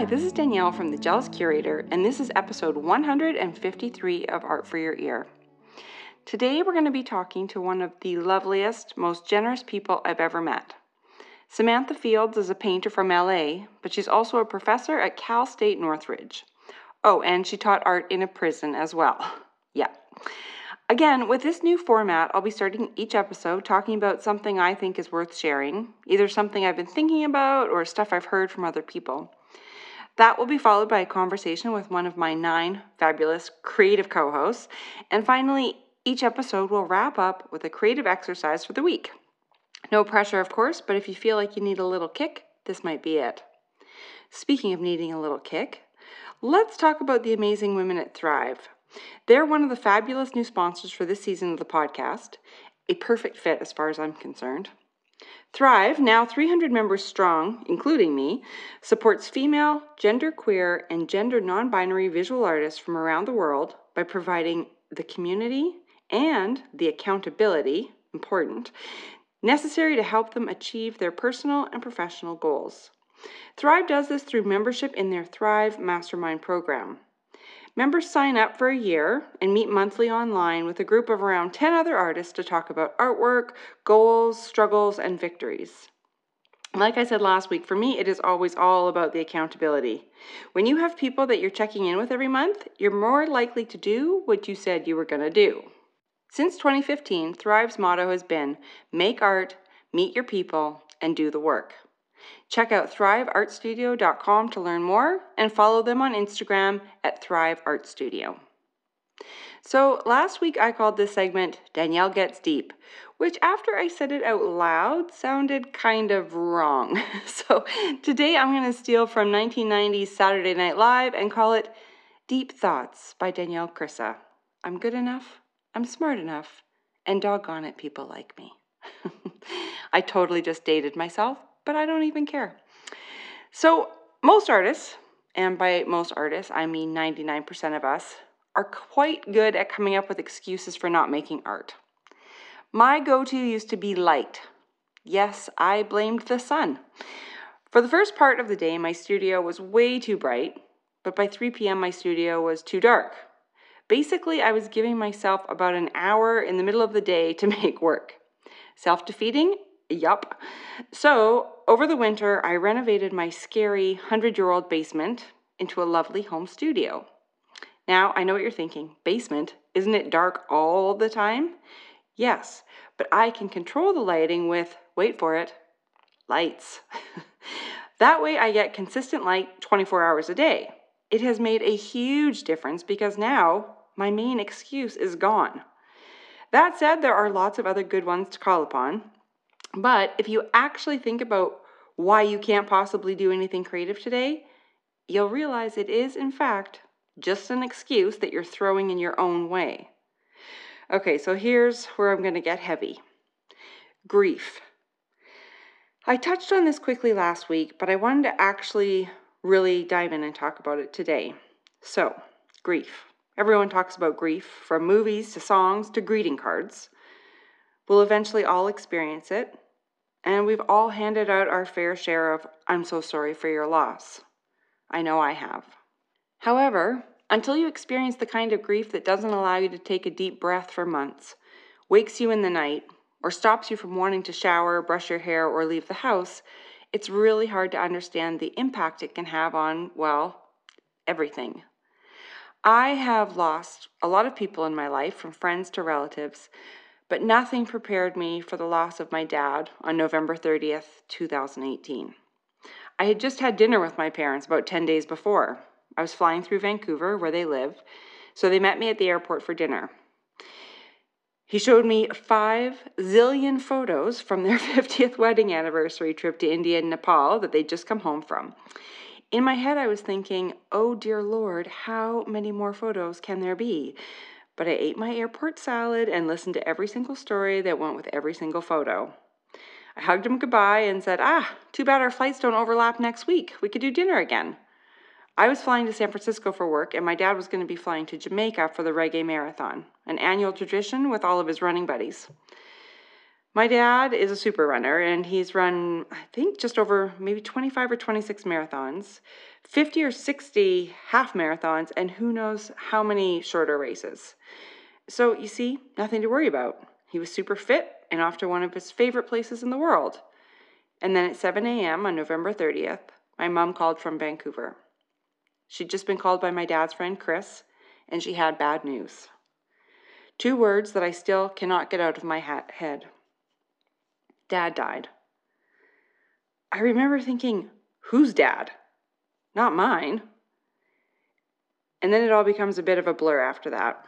Hi, this is Danielle from The Jealous Curator, and this is episode 153 of Art for Your Ear. Today we're going to be talking to one of the loveliest, most generous people I've ever met. Samantha Fields is a painter from LA, but she's also a professor at Cal State Northridge. Oh, and she taught art in a prison as well. Yeah. Again, with this new format, I'll be starting each episode talking about something I think is worth sharing, either something I've been thinking about or stuff I've heard from other people. That will be followed by a conversation with one of my nine fabulous creative co hosts. And finally, each episode will wrap up with a creative exercise for the week. No pressure, of course, but if you feel like you need a little kick, this might be it. Speaking of needing a little kick, let's talk about the amazing women at Thrive. They're one of the fabulous new sponsors for this season of the podcast, a perfect fit as far as I'm concerned. Thrive, now 300 members strong, including me, supports female, genderqueer, and gender non binary visual artists from around the world by providing the community and the accountability, important, necessary to help them achieve their personal and professional goals. Thrive does this through membership in their Thrive Mastermind program. Members sign up for a year and meet monthly online with a group of around 10 other artists to talk about artwork, goals, struggles, and victories. Like I said last week, for me, it is always all about the accountability. When you have people that you're checking in with every month, you're more likely to do what you said you were going to do. Since 2015, Thrive's motto has been make art, meet your people, and do the work. Check out thriveartstudio.com to learn more and follow them on Instagram at Thrive Art Studio. So, last week I called this segment Danielle Gets Deep, which after I said it out loud sounded kind of wrong. So, today I'm going to steal from 1990's Saturday Night Live and call it Deep Thoughts by Danielle Krysa. I'm good enough, I'm smart enough, and doggone it, people like me. I totally just dated myself, but I don't even care. So, most artists, and by most artists, I mean 99% of us, are quite good at coming up with excuses for not making art. My go to used to be light. Yes, I blamed the sun. For the first part of the day, my studio was way too bright, but by 3 p.m., my studio was too dark. Basically, I was giving myself about an hour in the middle of the day to make work. Self defeating? Yup. So, over the winter, I renovated my scary 100 year old basement into a lovely home studio. Now, I know what you're thinking basement, isn't it dark all the time? Yes, but I can control the lighting with, wait for it, lights. that way, I get consistent light 24 hours a day. It has made a huge difference because now my main excuse is gone. That said, there are lots of other good ones to call upon. But if you actually think about why you can't possibly do anything creative today, you'll realize it is, in fact, just an excuse that you're throwing in your own way. Okay, so here's where I'm going to get heavy grief. I touched on this quickly last week, but I wanted to actually really dive in and talk about it today. So, grief. Everyone talks about grief, from movies to songs to greeting cards. We'll eventually all experience it, and we've all handed out our fair share of, I'm so sorry for your loss. I know I have. However, until you experience the kind of grief that doesn't allow you to take a deep breath for months, wakes you in the night, or stops you from wanting to shower, brush your hair, or leave the house, it's really hard to understand the impact it can have on, well, everything. I have lost a lot of people in my life, from friends to relatives, but nothing prepared me for the loss of my dad on November 30th, 2018. I had just had dinner with my parents about 10 days before. I was flying through Vancouver, where they live, so they met me at the airport for dinner. He showed me five zillion photos from their 50th wedding anniversary trip to India and Nepal that they'd just come home from. In my head, I was thinking, oh dear Lord, how many more photos can there be? But I ate my airport salad and listened to every single story that went with every single photo. I hugged him goodbye and said, Ah, too bad our flights don't overlap next week. We could do dinner again. I was flying to San Francisco for work, and my dad was going to be flying to Jamaica for the Reggae Marathon, an annual tradition with all of his running buddies. My dad is a super runner and he's run, I think, just over maybe 25 or 26 marathons, 50 or 60 half marathons, and who knows how many shorter races. So, you see, nothing to worry about. He was super fit and off to one of his favorite places in the world. And then at 7 a.m. on November 30th, my mom called from Vancouver. She'd just been called by my dad's friend Chris, and she had bad news. Two words that I still cannot get out of my head. Dad died. I remember thinking, whose dad? Not mine. And then it all becomes a bit of a blur after that.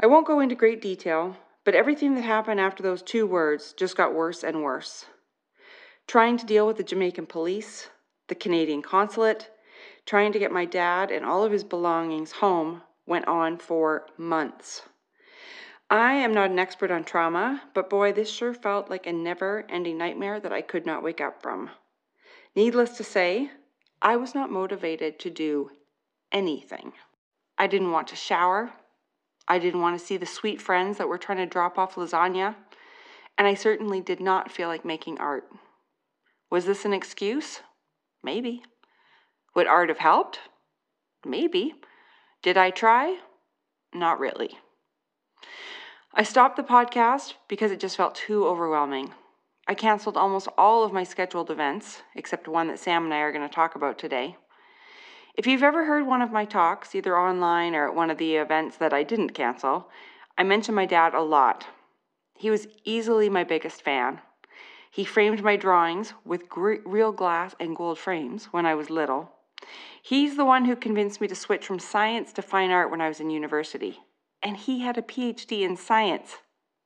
I won't go into great detail, but everything that happened after those two words just got worse and worse. Trying to deal with the Jamaican police, the Canadian consulate, trying to get my dad and all of his belongings home went on for months. I am not an expert on trauma, but boy, this sure felt like a never ending nightmare that I could not wake up from. Needless to say, I was not motivated to do anything. I didn't want to shower. I didn't want to see the sweet friends that were trying to drop off lasagna. And I certainly did not feel like making art. Was this an excuse? Maybe. Would art have helped? Maybe. Did I try? Not really. I stopped the podcast because it just felt too overwhelming. I canceled almost all of my scheduled events, except one that Sam and I are going to talk about today. If you've ever heard one of my talks, either online or at one of the events that I didn't cancel, I mention my dad a lot. He was easily my biggest fan. He framed my drawings with gr- real glass and gold frames when I was little. He's the one who convinced me to switch from science to fine art when I was in university and he had a PhD in science.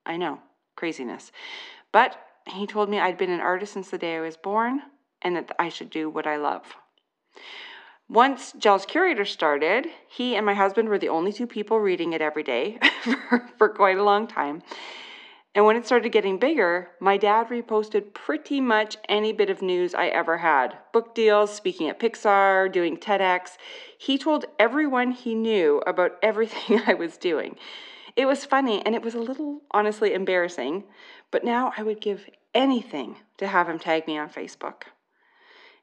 I know, craziness. But he told me I'd been an artist since the day I was born and that I should do what I love. Once Jealous Curator started, he and my husband were the only two people reading it every day for, for quite a long time. And when it started getting bigger, my dad reposted pretty much any bit of news I ever had book deals, speaking at Pixar, doing TEDx. He told everyone he knew about everything I was doing. It was funny and it was a little, honestly, embarrassing, but now I would give anything to have him tag me on Facebook.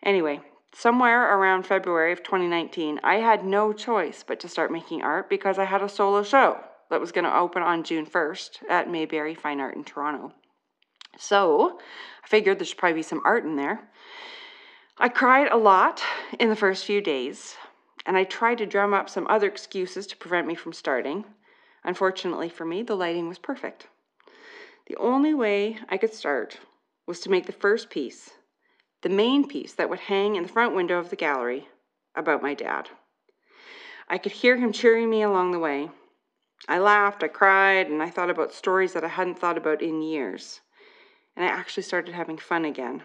Anyway, somewhere around February of 2019, I had no choice but to start making art because I had a solo show that was going to open on June 1st at Mayberry Fine Art in Toronto. So I figured there should probably be some art in there. I cried a lot in the first few days, and I tried to drum up some other excuses to prevent me from starting. Unfortunately for me, the lighting was perfect. The only way I could start was to make the first piece, the main piece that would hang in the front window of the gallery, about my dad. I could hear him cheering me along the way, I laughed, I cried, and I thought about stories that I hadn't thought about in years. And I actually started having fun again.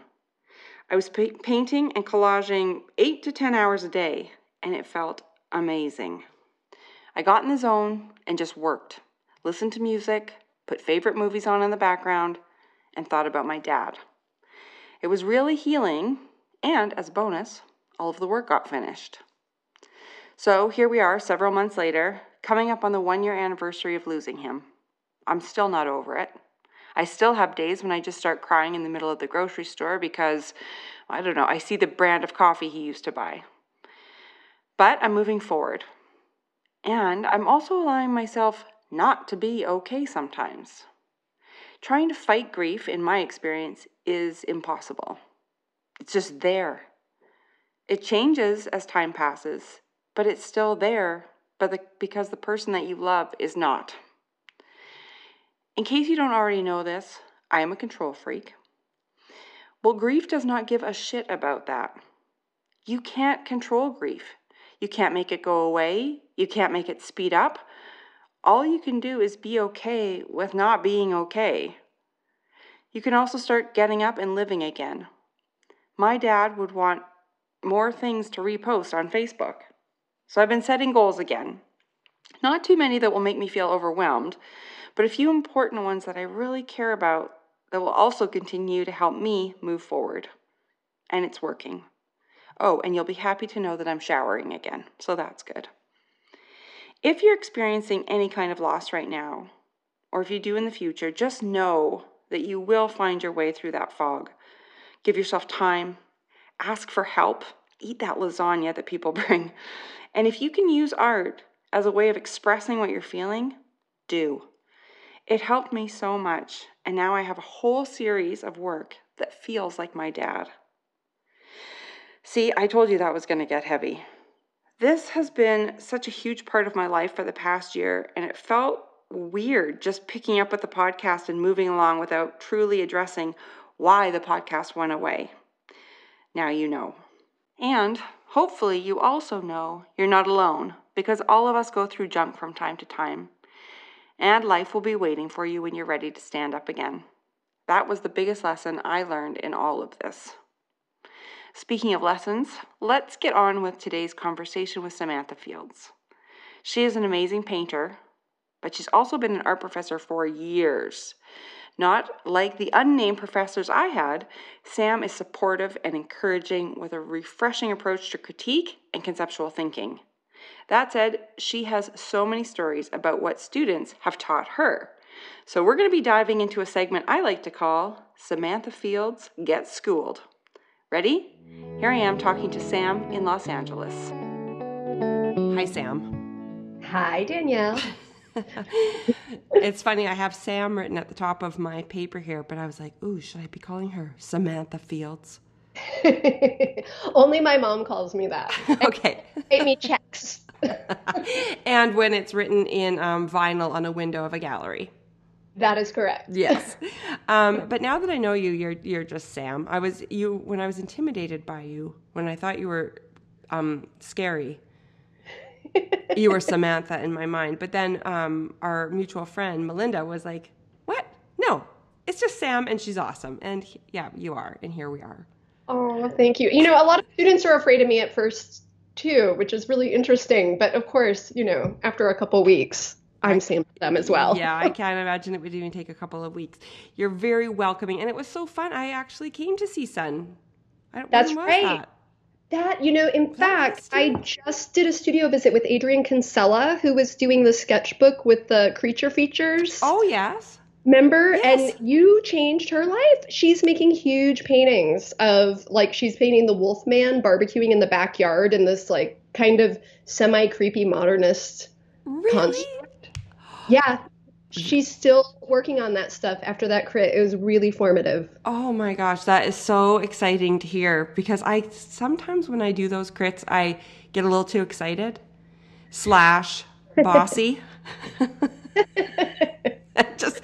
I was pa- painting and collaging eight to 10 hours a day, and it felt amazing. I got in the zone and just worked, listened to music, put favorite movies on in the background, and thought about my dad. It was really healing, and as a bonus, all of the work got finished. So here we are several months later, coming up on the one year anniversary of losing him. I'm still not over it. I still have days when I just start crying in the middle of the grocery store because, I don't know, I see the brand of coffee he used to buy. But I'm moving forward. And I'm also allowing myself not to be okay sometimes. Trying to fight grief, in my experience, is impossible. It's just there. It changes as time passes, but it's still there but the, because the person that you love is not. In case you don't already know this, I am a control freak. Well, grief does not give a shit about that. You can't control grief. You can't make it go away. You can't make it speed up. All you can do is be okay with not being okay. You can also start getting up and living again. My dad would want more things to repost on Facebook. So I've been setting goals again. Not too many that will make me feel overwhelmed, but a few important ones that I really care about that will also continue to help me move forward. And it's working. Oh, and you'll be happy to know that I'm showering again, so that's good. If you're experiencing any kind of loss right now, or if you do in the future, just know that you will find your way through that fog. Give yourself time, ask for help, eat that lasagna that people bring. And if you can use art as a way of expressing what you're feeling, do. It helped me so much, and now I have a whole series of work that feels like my dad. See, I told you that was going to get heavy. This has been such a huge part of my life for the past year, and it felt weird just picking up with the podcast and moving along without truly addressing why the podcast went away. Now you know. And hopefully, you also know you're not alone because all of us go through junk from time to time. And life will be waiting for you when you're ready to stand up again. That was the biggest lesson I learned in all of this. Speaking of lessons, let's get on with today's conversation with Samantha Fields. She is an amazing painter, but she's also been an art professor for years. Not like the unnamed professors I had, Sam is supportive and encouraging with a refreshing approach to critique and conceptual thinking. That said, she has so many stories about what students have taught her. So we're going to be diving into a segment I like to call Samantha Fields Gets Schooled. Ready? Here I am talking to Sam in Los Angeles. Hi, Sam. Hi, Danielle. it's funny, I have Sam written at the top of my paper here, but I was like, ooh, should I be calling her Samantha Fields? Only my mom calls me that. okay. Pay me checks. and when it's written in um, vinyl on a window of a gallery. That is correct. Yes. Um, but now that I know you, you're you're just Sam. I was you when I was intimidated by you when I thought you were um, scary. You were Samantha in my mind. But then um, our mutual friend Melinda was like, "What? No, it's just Sam, and she's awesome." And yeah, you are, and here we are. Oh, thank you. You know, a lot of students are afraid of me at first too, which is really interesting. But of course, you know, after a couple weeks, I'm Sam to them as well. yeah, I can't imagine it would even take a couple of weeks. You're very welcoming, and it was so fun. I actually came to CSUN. I, That's right. That? That? you know, in fact, I just did a studio visit with Adrienne Kinsella, who was doing the sketchbook with the creature features. Oh yes. Remember? Yes. And you changed her life. She's making huge paintings of like she's painting the Wolfman barbecuing in the backyard in this like kind of semi creepy modernist really? construct. Yeah. She's still working on that stuff after that crit. It was really formative. Oh my gosh, that is so exciting to hear because I sometimes when I do those crits, I get a little too excited slash bossy. just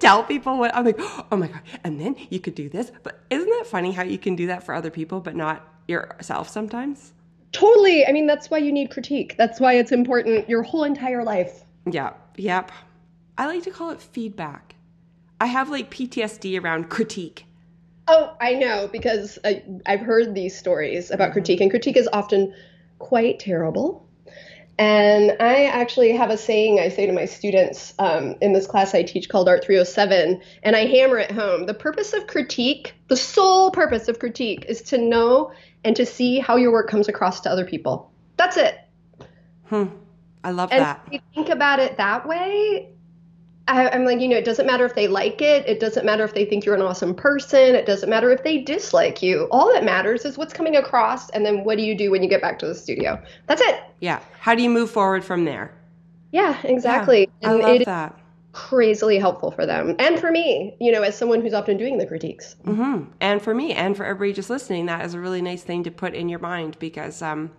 tell people what I'm like, oh my God. And then you could do this. But isn't that funny how you can do that for other people, but not yourself sometimes? Totally. I mean, that's why you need critique. That's why it's important your whole entire life. Yeah. Yep. I like to call it feedback. I have like PTSD around critique. Oh, I know because I, have heard these stories about mm-hmm. critique, and critique is often quite terrible. And I actually have a saying I say to my students um, in this class I teach called Art 307, and I hammer it home. The purpose of critique, the sole purpose of critique, is to know and to see how your work comes across to other people. That's it. Hmm. I love and that. If you think about it that way, I, am like, you know, it doesn't matter if they like it. It doesn't matter if they think you're an awesome person. It doesn't matter if they dislike you. All that matters is what's coming across, and then what do you do when you get back to the studio? That's it. Yeah. How do you move forward from there? Yeah, exactly. Yeah, I love that. Crazily helpful for them and for me, you know, as someone who's often doing the critiques. Mm-hmm. And for me, and for everybody just listening, that is a really nice thing to put in your mind because um,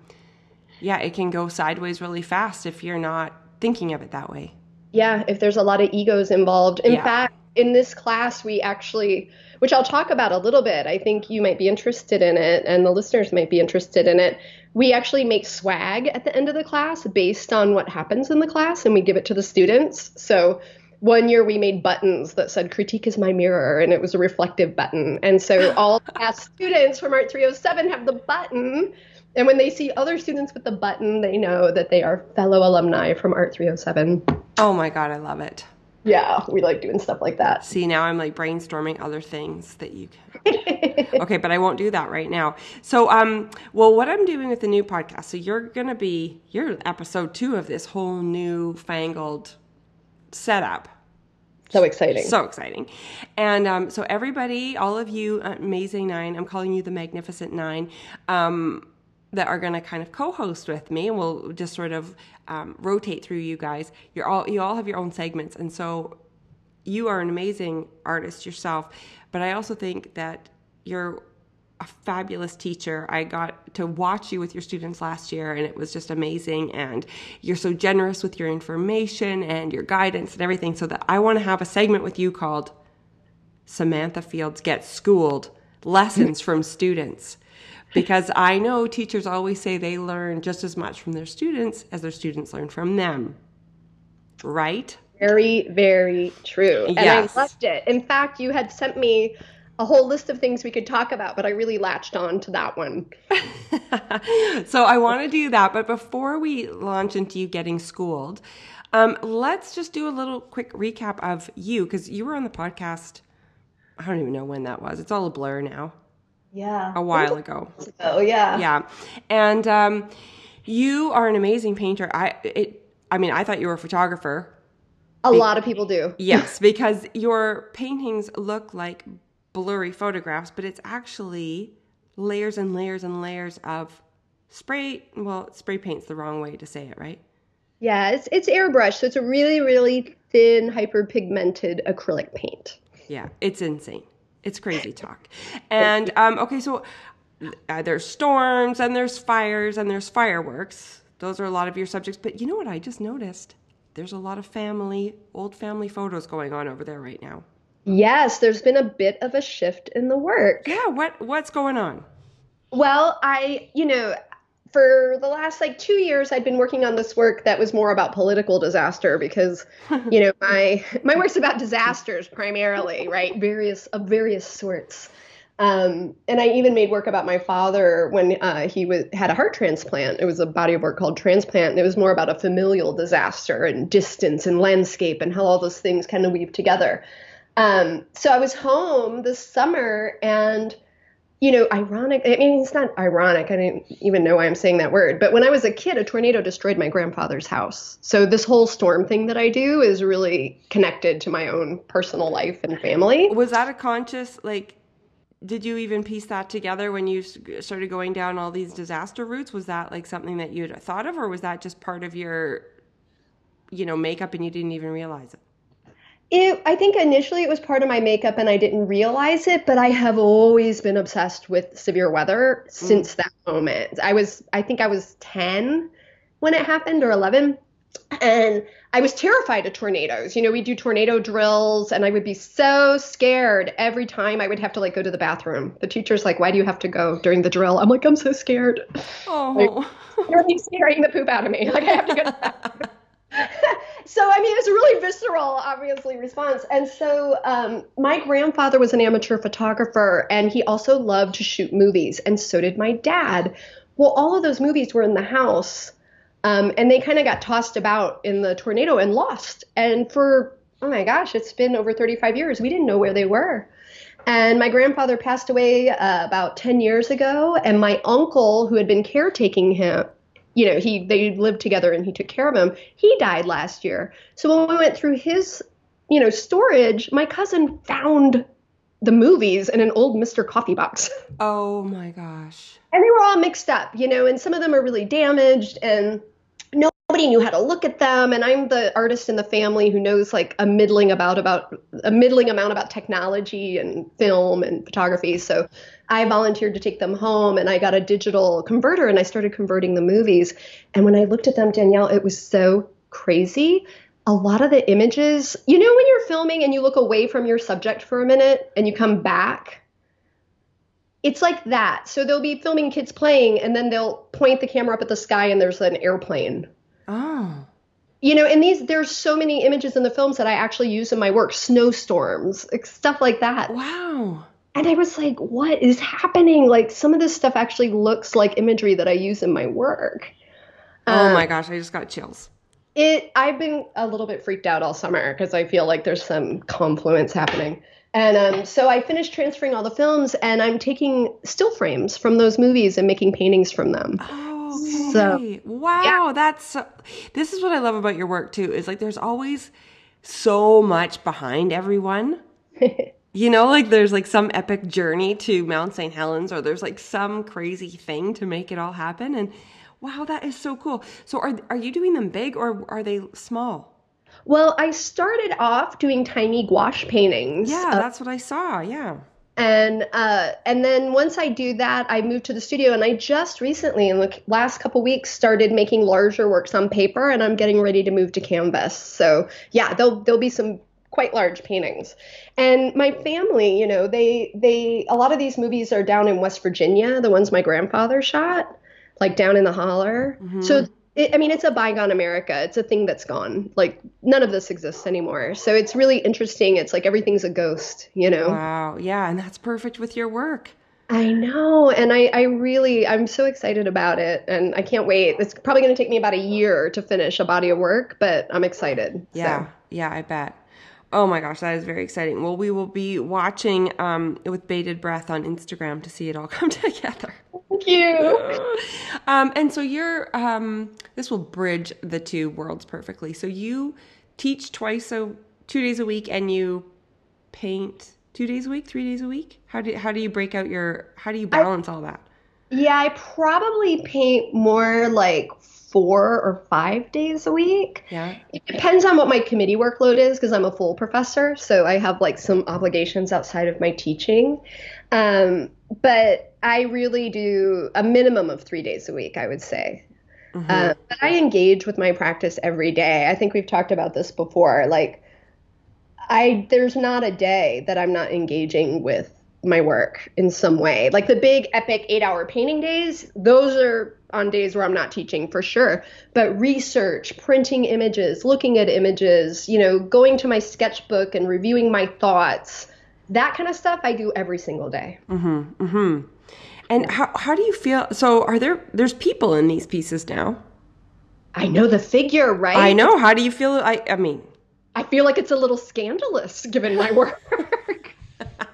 yeah, it can go sideways really fast if you're not thinking of it that way. Yeah, if there's a lot of egos involved. In yeah. fact, in this class, we actually, which I'll talk about a little bit, I think you might be interested in it and the listeners might be interested in it. We actually make swag at the end of the class based on what happens in the class and we give it to the students. So one year we made buttons that said critique is my mirror and it was a reflective button. And so all past students from Art 307 have the button and when they see other students with the button, they know that they are fellow alumni from Art 307. Oh my God, I love it. Yeah, we like doing stuff like that. See, now I'm like brainstorming other things that you can. okay, but I won't do that right now. So, um, well, what I'm doing with the new podcast, so you're going to be, you're episode two of this whole new fangled setup. So exciting. So exciting. And um, so, everybody, all of you, Amazing Nine, I'm calling you the Magnificent Nine, um, that are going to kind of co host with me, and we'll just sort of um, rotate through you guys. You're all, you all have your own segments. And so, you are an amazing artist yourself, but I also think that you're a fabulous teacher. I got to watch you with your students last year, and it was just amazing. And you're so generous with your information and your guidance and everything. So that I want to have a segment with you called Samantha Fields Gets Schooled Lessons from Students. Because I know teachers always say they learn just as much from their students as their students learn from them. Right? Very, very true. And yes. I loved it. In fact, you had sent me a whole list of things we could talk about, but I really latched on to that one. so I want to do that. But before we launch into you getting schooled, um, let's just do a little quick recap of you because you were on the podcast. I don't even know when that was. It's all a blur now. Yeah. A while ago. Oh, yeah. Yeah. And um, you are an amazing painter. I, it, I mean, I thought you were a photographer. A Be- lot of people do. yes, because your paintings look like blurry photographs, but it's actually layers and layers and layers of spray. Well, spray paint's the wrong way to say it, right? Yeah, it's it's airbrush, so it's a really really thin hyperpigmented acrylic paint. Yeah, it's insane. It's crazy talk. And um, okay, so uh, there's storms and there's fires and there's fireworks. Those are a lot of your subjects. But you know what I just noticed? There's a lot of family, old family photos going on over there right now. Yes, there's been a bit of a shift in the work. Yeah, what what's going on? Well, I, you know, for the last like 2 years I'd been working on this work that was more about political disaster because, you know, my my work's about disasters primarily, right? Various of various sorts. Um, and I even made work about my father when uh, he was had a heart transplant. It was a body of work called Transplant, and it was more about a familial disaster and distance and landscape and how all those things kind of weave together. Um, so I was home this summer and you know, ironic. I mean, it's not ironic. I didn't even know why I'm saying that word. But when I was a kid, a tornado destroyed my grandfather's house. So this whole storm thing that I do is really connected to my own personal life and family. Was that a conscious, like, did you even piece that together when you started going down all these disaster routes? Was that like something that you'd thought of, or was that just part of your, you know, makeup and you didn't even realize it? It, I think initially it was part of my makeup and I didn't realize it, but I have always been obsessed with severe weather mm. since that moment. I was, I think I was 10 when it happened or 11. And I was terrified of tornadoes. You know, we do tornado drills and I would be so scared every time I would have to like go to the bathroom. The teacher's like, why do you have to go during the drill? I'm like, I'm so scared. Oh. Like, you're scaring the poop out of me. Like I have to go so I mean, it's a really visceral, obviously, response. And so um, my grandfather was an amateur photographer, and he also loved to shoot movies, and so did my dad. Well, all of those movies were in the house, um, and they kind of got tossed about in the tornado and lost. And for oh my gosh, it's been over 35 years. We didn't know where they were. And my grandfather passed away uh, about 10 years ago, and my uncle, who had been caretaking him, you know, he they lived together and he took care of him. He died last year. So when we went through his, you know, storage, my cousin found the movies in an old Mr. Coffee box. Oh my gosh. And they were all mixed up, you know, and some of them are really damaged and nobody knew how to look at them. And i'm the artist in the family who knows like a middling about about a middling amount about technology and film and photography. So i volunteered to take them home and i got a digital converter and i started converting the movies. And when i looked at them danielle it was so crazy. A lot of the images you know when you're filming and you look away from your subject for a minute and you come back it's like that. So they'll be filming kids playing and then they'll point the camera up at the sky and there's an airplane Oh. You know, and these there's so many images in the films that I actually use in my work, snowstorms, stuff like that. Wow. And I was like, what is happening? Like some of this stuff actually looks like imagery that I use in my work. Oh um, my gosh, I just got chills. It I've been a little bit freaked out all summer because I feel like there's some confluence happening. And um, so I finished transferring all the films and I'm taking still frames from those movies and making paintings from them. Oh so, wow, yeah. that's this is what I love about your work too. Is like there's always so much behind everyone. you know, like there's like some epic journey to Mount St. Helens, or there's like some crazy thing to make it all happen. And wow, that is so cool. So are are you doing them big or are they small? Well, I started off doing tiny gouache paintings. Yeah, that's what I saw. Yeah and uh, and then once I do that, I move to the studio, and I just recently, in the last couple weeks, started making larger works on paper, and I'm getting ready to move to canvas. So yeah, there'll there'll be some quite large paintings, and my family, you know, they they a lot of these movies are down in West Virginia, the ones my grandfather shot, like down in the holler. Mm-hmm. So it, I mean, it's a bygone America. It's a thing that's gone. Like none of this exists anymore. So it's really interesting. It's like everything's a ghost, you know? Wow. Yeah. And that's perfect with your work. I know. And I, I really, I'm so excited about it. And I can't wait. It's probably going to take me about a year to finish a body of work, but I'm excited. Yeah. So. Yeah. I bet. Oh my gosh, that is very exciting. Well, we will be watching um, with bated breath on Instagram to see it all come together. Thank you. Um, and so you're, um, this will bridge the two worlds perfectly. So you teach twice, so two days a week, and you paint two days a week, three days a week. How do how do you break out your? How do you balance I, all that? Yeah, I probably paint more like four or five days a week. Yeah. It depends on what my committee workload is because I'm a full professor, so I have like some obligations outside of my teaching. Um, but I really do a minimum of three days a week, I would say. Mm-hmm. Uh, but I engage with my practice every day. I think we've talked about this before. Like, I there's not a day that I'm not engaging with my work in some way. Like the big epic eight hour painting days, those are on days where I'm not teaching for sure. But research, printing images, looking at images, you know, going to my sketchbook and reviewing my thoughts, that kind of stuff I do every single day. Mm-hmm. Mm-hmm. And how, how do you feel? So are there, there's people in these pieces now? I know the figure, right? I know. How do you feel? I, I mean, I feel like it's a little scandalous given my work.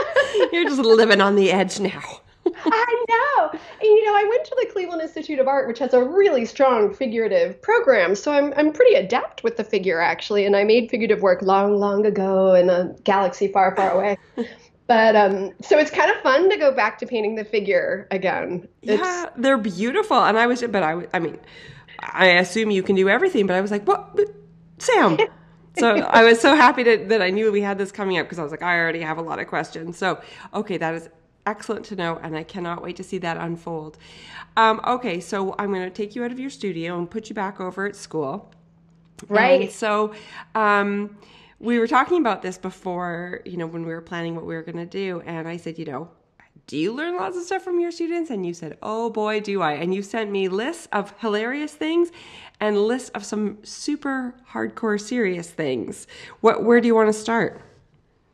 You're just living on the edge now. I know. And, you know, I went to the Cleveland Institute of Art, which has a really strong figurative program. So I'm, I'm pretty adept with the figure, actually. And I made figurative work long, long ago in a galaxy far, far away. but um, so it's kind of fun to go back to painting the figure again. It's, yeah, they're beautiful. And I was, but I, I mean, I assume you can do everything, but I was like, what? Sam. So I was so happy to, that I knew we had this coming up because I was like, I already have a lot of questions. So, okay, that is excellent to know, and I cannot wait to see that unfold. Um, okay, so I'm going to take you out of your studio and put you back over at school. Right. And so, um, we were talking about this before, you know, when we were planning what we were going to do, and I said, you know, do you learn lots of stuff from your students? And you said, oh boy, do I. And you sent me lists of hilarious things and lists of some super hardcore serious things. What, where do you want to start?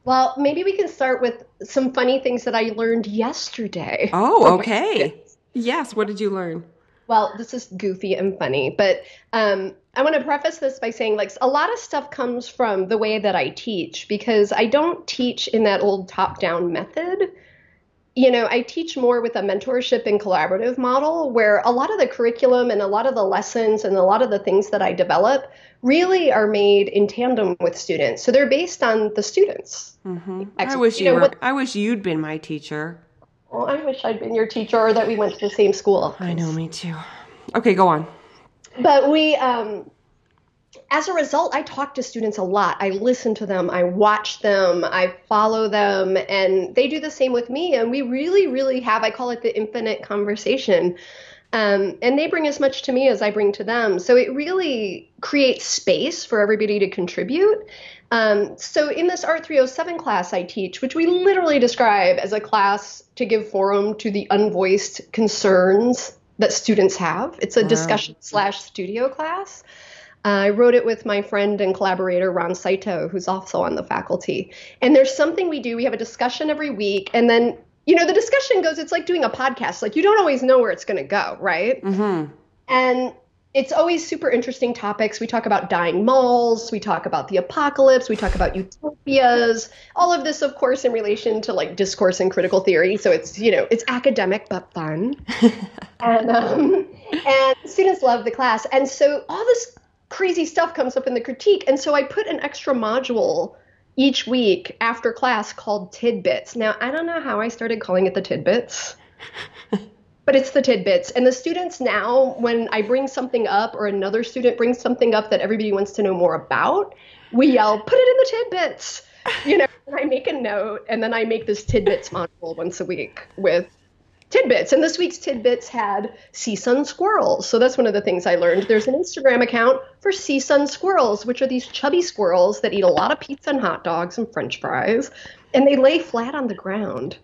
Well, maybe we can start with some funny things that I learned yesterday. Oh, okay. Yes. What did you learn? Well, this is goofy and funny, but um, I want to preface this by saying, like, a lot of stuff comes from the way that I teach because I don't teach in that old top down method you know, I teach more with a mentorship and collaborative model where a lot of the curriculum and a lot of the lessons and a lot of the things that I develop really are made in tandem with students. So they're based on the students. Mm-hmm. I wish you, you know, were, what, I wish you'd been my teacher. Well, I wish I'd been your teacher or that we went to the same school. I know, me too. Okay, go on. But we, um, as a result, I talk to students a lot. I listen to them, I watch them, I follow them, and they do the same with me. And we really, really have, I call it the infinite conversation. Um, and they bring as much to me as I bring to them. So it really creates space for everybody to contribute. Um, so in this Art 307 class I teach, which we literally describe as a class to give forum to the unvoiced concerns that students have, it's a wow. discussion slash studio class. I wrote it with my friend and collaborator Ron Saito, who's also on the faculty. And there's something we do. We have a discussion every week, and then you know the discussion goes. It's like doing a podcast. Like you don't always know where it's going to go, right? Mm-hmm. And it's always super interesting topics. We talk about dying malls, we talk about the apocalypse, we talk about utopias, all of this, of course, in relation to like discourse and critical theory. So it's you know it's academic but fun, and um, and students love the class. And so all this crazy stuff comes up in the critique. And so I put an extra module each week after class called Tidbits. Now, I don't know how I started calling it the Tidbits. but it's the tidbits. And the students now, when I bring something up or another student brings something up that everybody wants to know more about, we yell, put it in the tidbits. You know, I make a note and then I make this tidbits module once a week with tidbits. And this week's tidbits had CSUN squirrels. So that's one of the things I learned. There's an Instagram account for CSUN squirrels, which are these chubby squirrels that eat a lot of pizza and hot dogs and french fries, and they lay flat on the ground.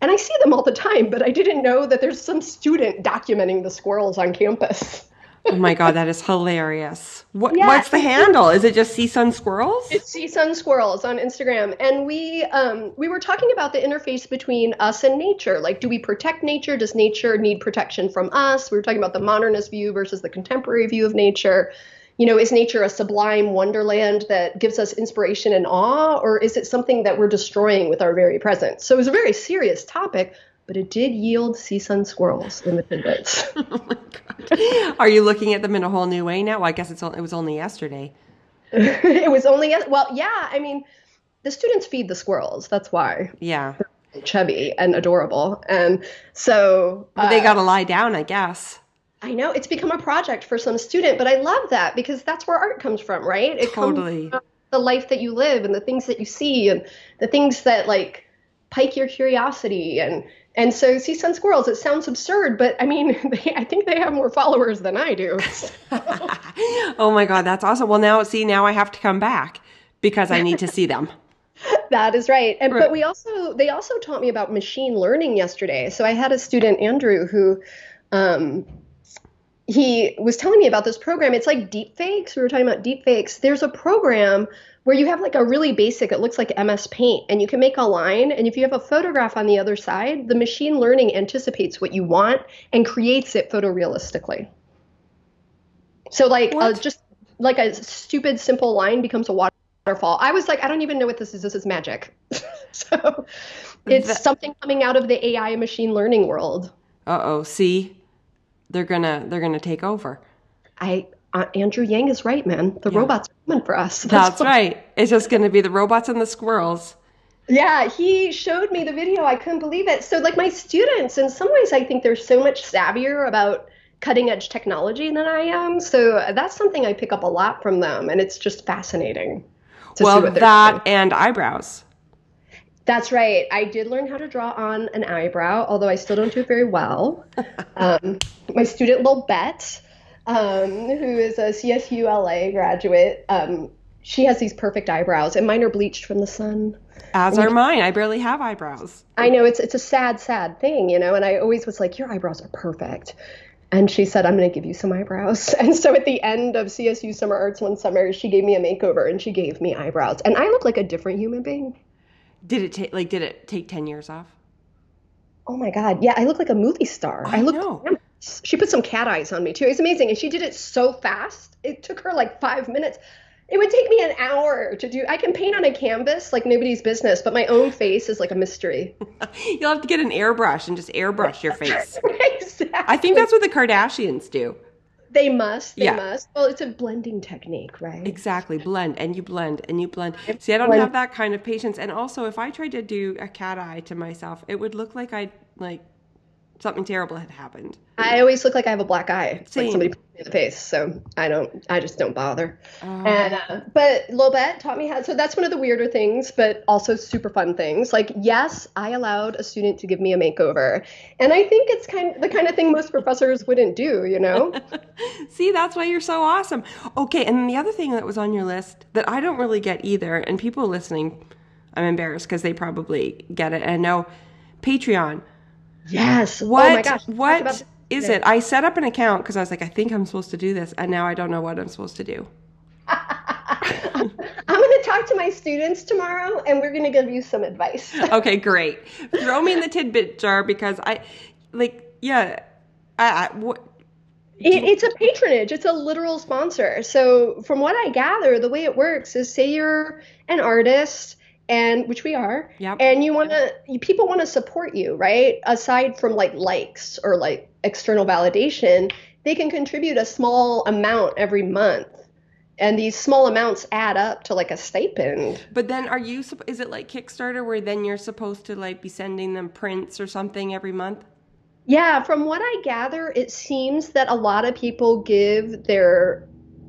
And I see them all the time, but I didn't know that there's some student documenting the squirrels on campus. oh my god, that is hilarious. What, yeah, what's the handle? Is it just CSUN Squirrels? It's CSUN Squirrels on Instagram, and we um, we were talking about the interface between us and nature. Like, do we protect nature? Does nature need protection from us? We were talking about the modernist view versus the contemporary view of nature. You know, is nature a sublime wonderland that gives us inspiration and awe, or is it something that we're destroying with our very presence? So it was a very serious topic, but it did yield CSUN squirrels in the tidbits. oh my God. Are you looking at them in a whole new way now? Well, I guess it's it was only yesterday. it was only well, yeah. I mean, the students feed the squirrels. That's why. Yeah. They're chubby and adorable, and so uh, they got to lie down, I guess. I know it's become a project for some student, but I love that because that's where art comes from, right? It totally. comes the life that you live and the things that you see and the things that like pike your curiosity and and so CSUN squirrels, it sounds absurd, but I mean, they, I think they have more followers than I do. oh my God, that's awesome. Well, now, see, now I have to come back because I need to see them. that is right. And, right. But we also, they also taught me about machine learning yesterday. So I had a student, Andrew, who, um, he was telling me about this program. It's like deepfakes. We were talking about deepfakes. There's a program where you have like a really basic, it looks like MS Paint, and you can make a line. And if you have a photograph on the other side, the machine learning anticipates what you want and creates it photorealistically. So, like, uh, just like a stupid, simple line becomes a waterfall. I was like, I don't even know what this is. This is magic. so, it's the- something coming out of the AI machine learning world. Uh oh. See, they're gonna they're gonna take over. I uh, Andrew Yang is right, man. The yeah. robots coming for us. That's, That's right. It's just going to be the robots and the squirrels. Yeah, he showed me the video. I couldn't believe it. So, like my students, in some ways, I think they're so much savvier about cutting edge technology than I am. So that's something I pick up a lot from them, and it's just fascinating. well, that doing. and eyebrows. That's right. I did learn how to draw on an eyebrow, although I still don't do it very well. um, my student Lilbette um, who is a CSU LA graduate. Um, she has these perfect eyebrows, and mine are bleached from the sun. As are mine. I barely have eyebrows. I know it's it's a sad, sad thing, you know. And I always was like, your eyebrows are perfect. And she said, I'm going to give you some eyebrows. And so at the end of CSU Summer Arts one summer, she gave me a makeover and she gave me eyebrows. And I look like a different human being. Did it take like did it take 10 years off? Oh my god. Yeah, I look like a movie star. I, I look know she put some cat eyes on me too. It's amazing. And she did it so fast. It took her like five minutes. It would take me an hour to do. I can paint on a canvas like nobody's business, but my own face is like a mystery. You'll have to get an airbrush and just airbrush your face. exactly. I think that's what the Kardashians do. They must. They yeah. must. Well, it's a blending technique, right? Exactly. Blend and you blend and you blend. See, I don't blend. have that kind of patience. And also, if I tried to do a cat eye to myself, it would look like I like something terrible had happened. I always look like I have a black eye. It's like somebody in the face. So I don't, I just don't bother. Oh. And, uh, but Lilbette taught me how, so that's one of the weirder things, but also super fun things. Like, yes, I allowed a student to give me a makeover. And I think it's kind of the kind of thing most professors wouldn't do, you know? See, that's why you're so awesome. Okay. And the other thing that was on your list that I don't really get either, and people listening, I'm embarrassed because they probably get it. And I know Patreon Yes. What? Oh my gosh. What is it? I set up an account because I was like, I think I'm supposed to do this, and now I don't know what I'm supposed to do. I'm going to talk to my students tomorrow, and we're going to give you some advice. okay, great. Throw me in the tidbit jar because I, like, yeah, I, I what. It, it's a patronage. It's a literal sponsor. So, from what I gather, the way it works is say you're an artist and which we are yep. and you want to people want to support you right aside from like likes or like external validation they can contribute a small amount every month and these small amounts add up to like a stipend. But then are you is it like Kickstarter where then you're supposed to like be sending them prints or something every month? Yeah, from what I gather, it seems that a lot of people give their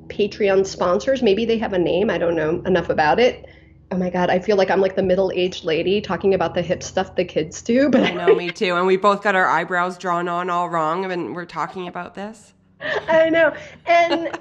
Patreon sponsors, maybe they have a name, I don't know enough about it. Oh my god, I feel like I'm like the middle-aged lady talking about the hip stuff the kids do, but I know me too. And we both got our eyebrows drawn on all wrong and we're talking about this. I know. And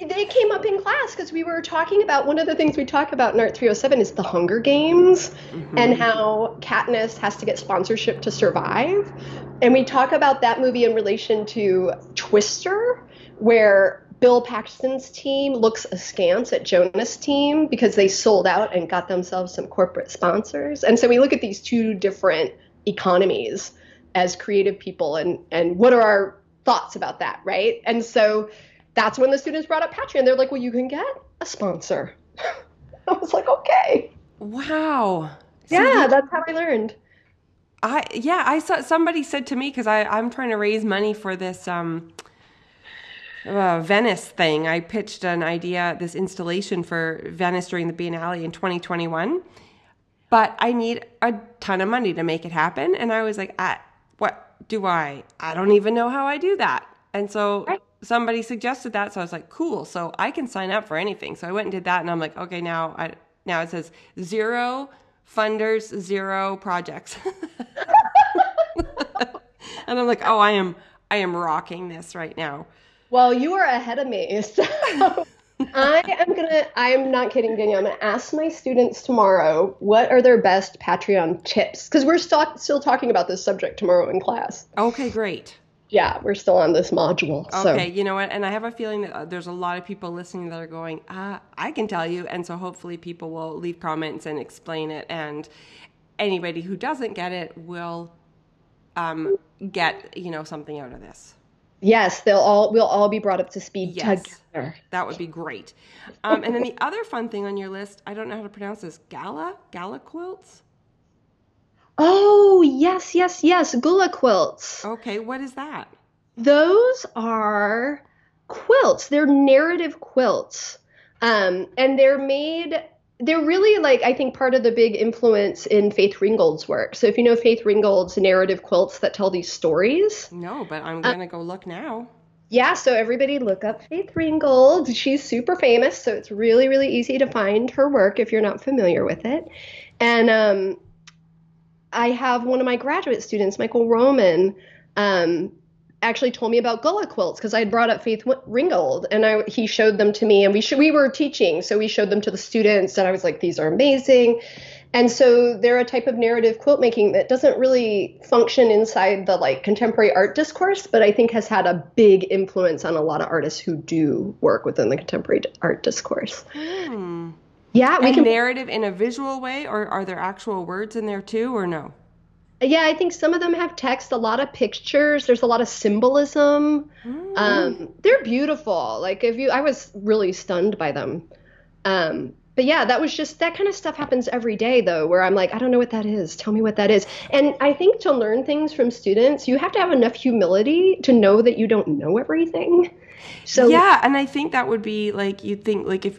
they came up in class because we were talking about one of the things we talk about in Art 307 is the Hunger Games mm-hmm. and how Katniss has to get sponsorship to survive. And we talk about that movie in relation to Twister, where Bill Paxton's team looks askance at Jonah's team because they sold out and got themselves some corporate sponsors. And so we look at these two different economies as creative people and and what are our thoughts about that, right? And so that's when the students brought up Patreon. They're like, well, you can get a sponsor. I was like, okay. Wow. yeah, that's how I learned. I yeah, I saw somebody said to me because I I'm trying to raise money for this um uh, Venice thing. I pitched an idea, this installation for Venice during the Biennale in 2021, but I need a ton of money to make it happen. And I was like, I, what do I? I don't even know how I do that. And so right somebody suggested that, so I was like, cool. So I can sign up for anything. So I went and did that, and I'm like, okay, now I now it says zero funders, zero projects. and I'm like, oh, I am I am rocking this right now. Well, you are ahead of me. So I am gonna I am not kidding, Danielle. I'm gonna ask my students tomorrow what are their best Patreon tips. Because we're st- still talking about this subject tomorrow in class. Okay, great yeah, we're still on this module. Okay, so. you know what? And I have a feeling that uh, there's a lot of people listening that are going, ah, I can tell you. And so hopefully people will leave comments and explain it. And anybody who doesn't get it will um, get, you know, something out of this. Yes, they'll all we'll all be brought up to speed yes, together. That would be great. Um, and then the other fun thing on your list, I don't know how to pronounce this, gala, gala quilts. Oh, yes, yes, yes. Gullah quilts. Okay, what is that? Those are quilts. They're narrative quilts. Um, and they're made they're really like I think part of the big influence in Faith Ringgold's work. So if you know Faith Ringgold's narrative quilts that tell these stories. No, but I'm gonna uh, go look now. Yeah, so everybody look up Faith Ringgold. She's super famous, so it's really, really easy to find her work if you're not familiar with it. And um, I have one of my graduate students, Michael Roman, um, actually told me about gullah quilts because I had brought up Faith Ringgold and I, he showed them to me and we sh- we were teaching so we showed them to the students and I was like these are amazing and so they're a type of narrative quilt making that doesn't really function inside the like contemporary art discourse but I think has had a big influence on a lot of artists who do work within the contemporary art discourse. Hmm. Yeah, we can narrative in a visual way, or are there actual words in there too, or no? Yeah, I think some of them have text, a lot of pictures. There's a lot of symbolism. Mm. Um, they're beautiful. Like if you, I was really stunned by them. Um, but yeah, that was just that kind of stuff happens every day though, where I'm like, I don't know what that is. Tell me what that is. And I think to learn things from students, you have to have enough humility to know that you don't know everything. So yeah, and I think that would be like you'd think like if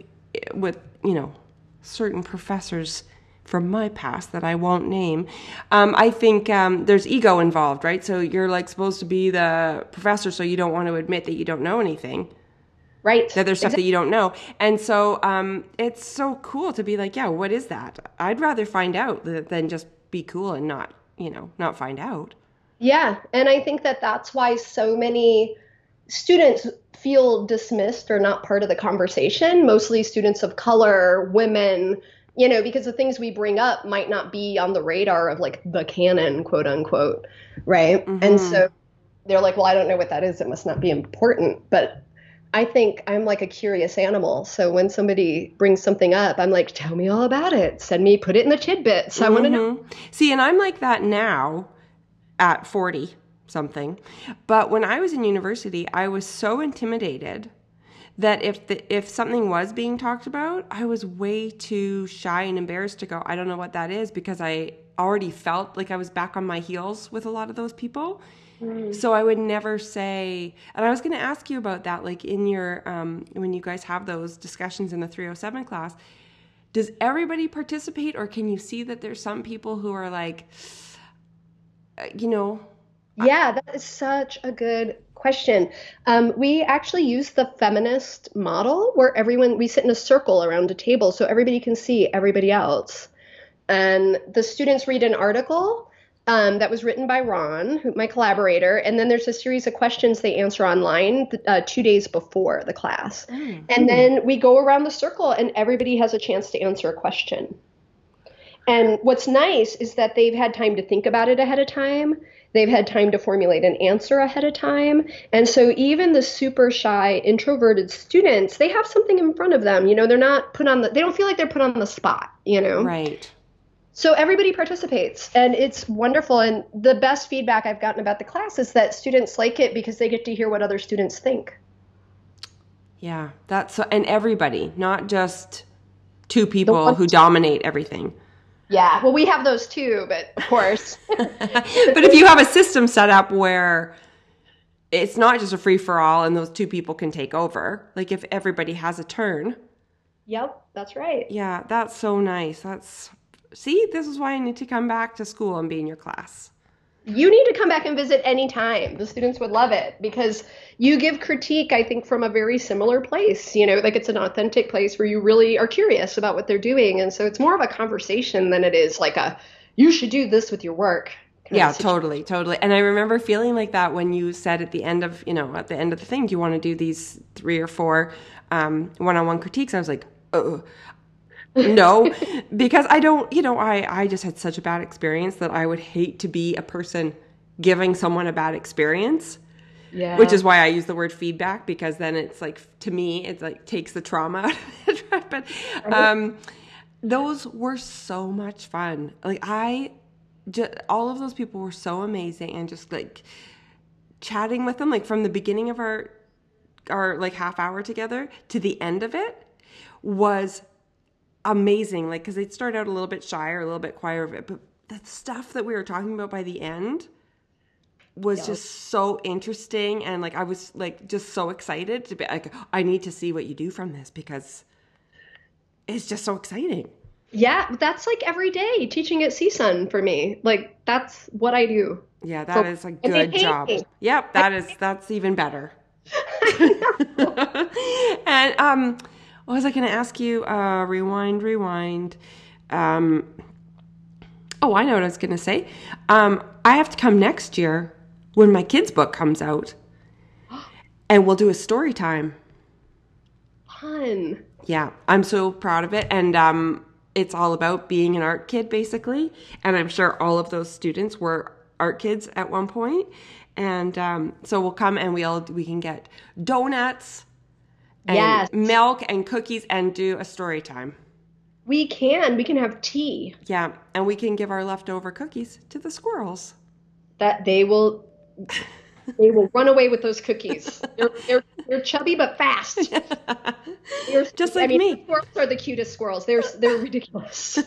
with you know certain professors from my past that I won't name. Um, I think um, there's ego involved, right? So you're like supposed to be the professor, so you don't want to admit that you don't know anything. Right. That there's stuff exactly. that you don't know. And so um, it's so cool to be like, yeah, what is that? I'd rather find out than just be cool and not, you know, not find out. Yeah. And I think that that's why so many students feel dismissed or not part of the conversation, mostly students of color, women, you know, because the things we bring up might not be on the radar of like the canon, quote unquote, right? Mm-hmm. And so they're like, well, I don't know what that is. It must not be important. But I think I'm like a curious animal. So when somebody brings something up, I'm like, tell me all about it. Send me, put it in the tidbits. Mm-hmm. I want to know. See, and I'm like that now at 40 something. But when I was in university, I was so intimidated that if the, if something was being talked about, I was way too shy and embarrassed to go. I don't know what that is because I already felt like I was back on my heels with a lot of those people. Mm. So I would never say, and I was going to ask you about that, like in your um, when you guys have those discussions in the 307 class. Does everybody participate, or can you see that there's some people who are like, uh, you know? Yeah, that is such a good question. Um, we actually use the feminist model where everyone, we sit in a circle around a table so everybody can see everybody else. And the students read an article um, that was written by Ron, my collaborator, and then there's a series of questions they answer online uh, two days before the class. Mm. And then we go around the circle and everybody has a chance to answer a question. And what's nice is that they've had time to think about it ahead of time They've had time to formulate an answer ahead of time. And so even the super shy, introverted students, they have something in front of them. You know, they're not put on the, they don't feel like they're put on the spot, you know? Right. So everybody participates and it's wonderful. And the best feedback I've gotten about the class is that students like it because they get to hear what other students think. Yeah, that's, and everybody, not just two people who dominate everything. Yeah, well, we have those too, but of course. but if you have a system set up where it's not just a free for all and those two people can take over, like if everybody has a turn. Yep, that's right. Yeah, that's so nice. That's see, this is why I need to come back to school and be in your class you need to come back and visit anytime. The students would love it because you give critique, I think, from a very similar place. You know, like it's an authentic place where you really are curious about what they're doing. And so it's more of a conversation than it is like a, you should do this with your work. Yeah, totally, totally. And I remember feeling like that when you said at the end of, you know, at the end of the thing, do you want to do these three or four um, one-on-one critiques? I was like, oh, no, because I don't, you know, I, I just had such a bad experience that I would hate to be a person giving someone a bad experience. Yeah. Which is why I use the word feedback because then it's like to me it's like takes the trauma out of it. but um, those were so much fun. Like I, just, all of those people were so amazing and just like chatting with them like from the beginning of our our like half hour together to the end of it was amazing. Like, because they'd start out a little bit shy or a little bit quieter, but the stuff that we were talking about by the end was just so interesting. And like, I was like, just so excited to be like, I need to see what you do from this because it's just so exciting. Yeah, that's like every day teaching at CSUN for me. Like, that's what I do. Yeah, that so, is a good job. Me. Yep, that is, that's even better. and, um, what was I going to ask you? Uh, rewind, rewind. Um, oh, I know what I was going to say. Um, I have to come next year when my kids' book comes out, and we'll do a story time. Fun. Yeah, I'm so proud of it, and um, it's all about being an art kid, basically. And I'm sure all of those students were art kids at one point. And um, so we'll come and we'll we can get donuts and yes. milk and cookies and do a story time. We can. We can have tea. Yeah, and we can give our leftover cookies to the squirrels. That they will they will run away with those cookies. They're, they're, they're chubby but fast. They're, Just like I mean, me. Squirrels are the cutest squirrels. They're they're ridiculous.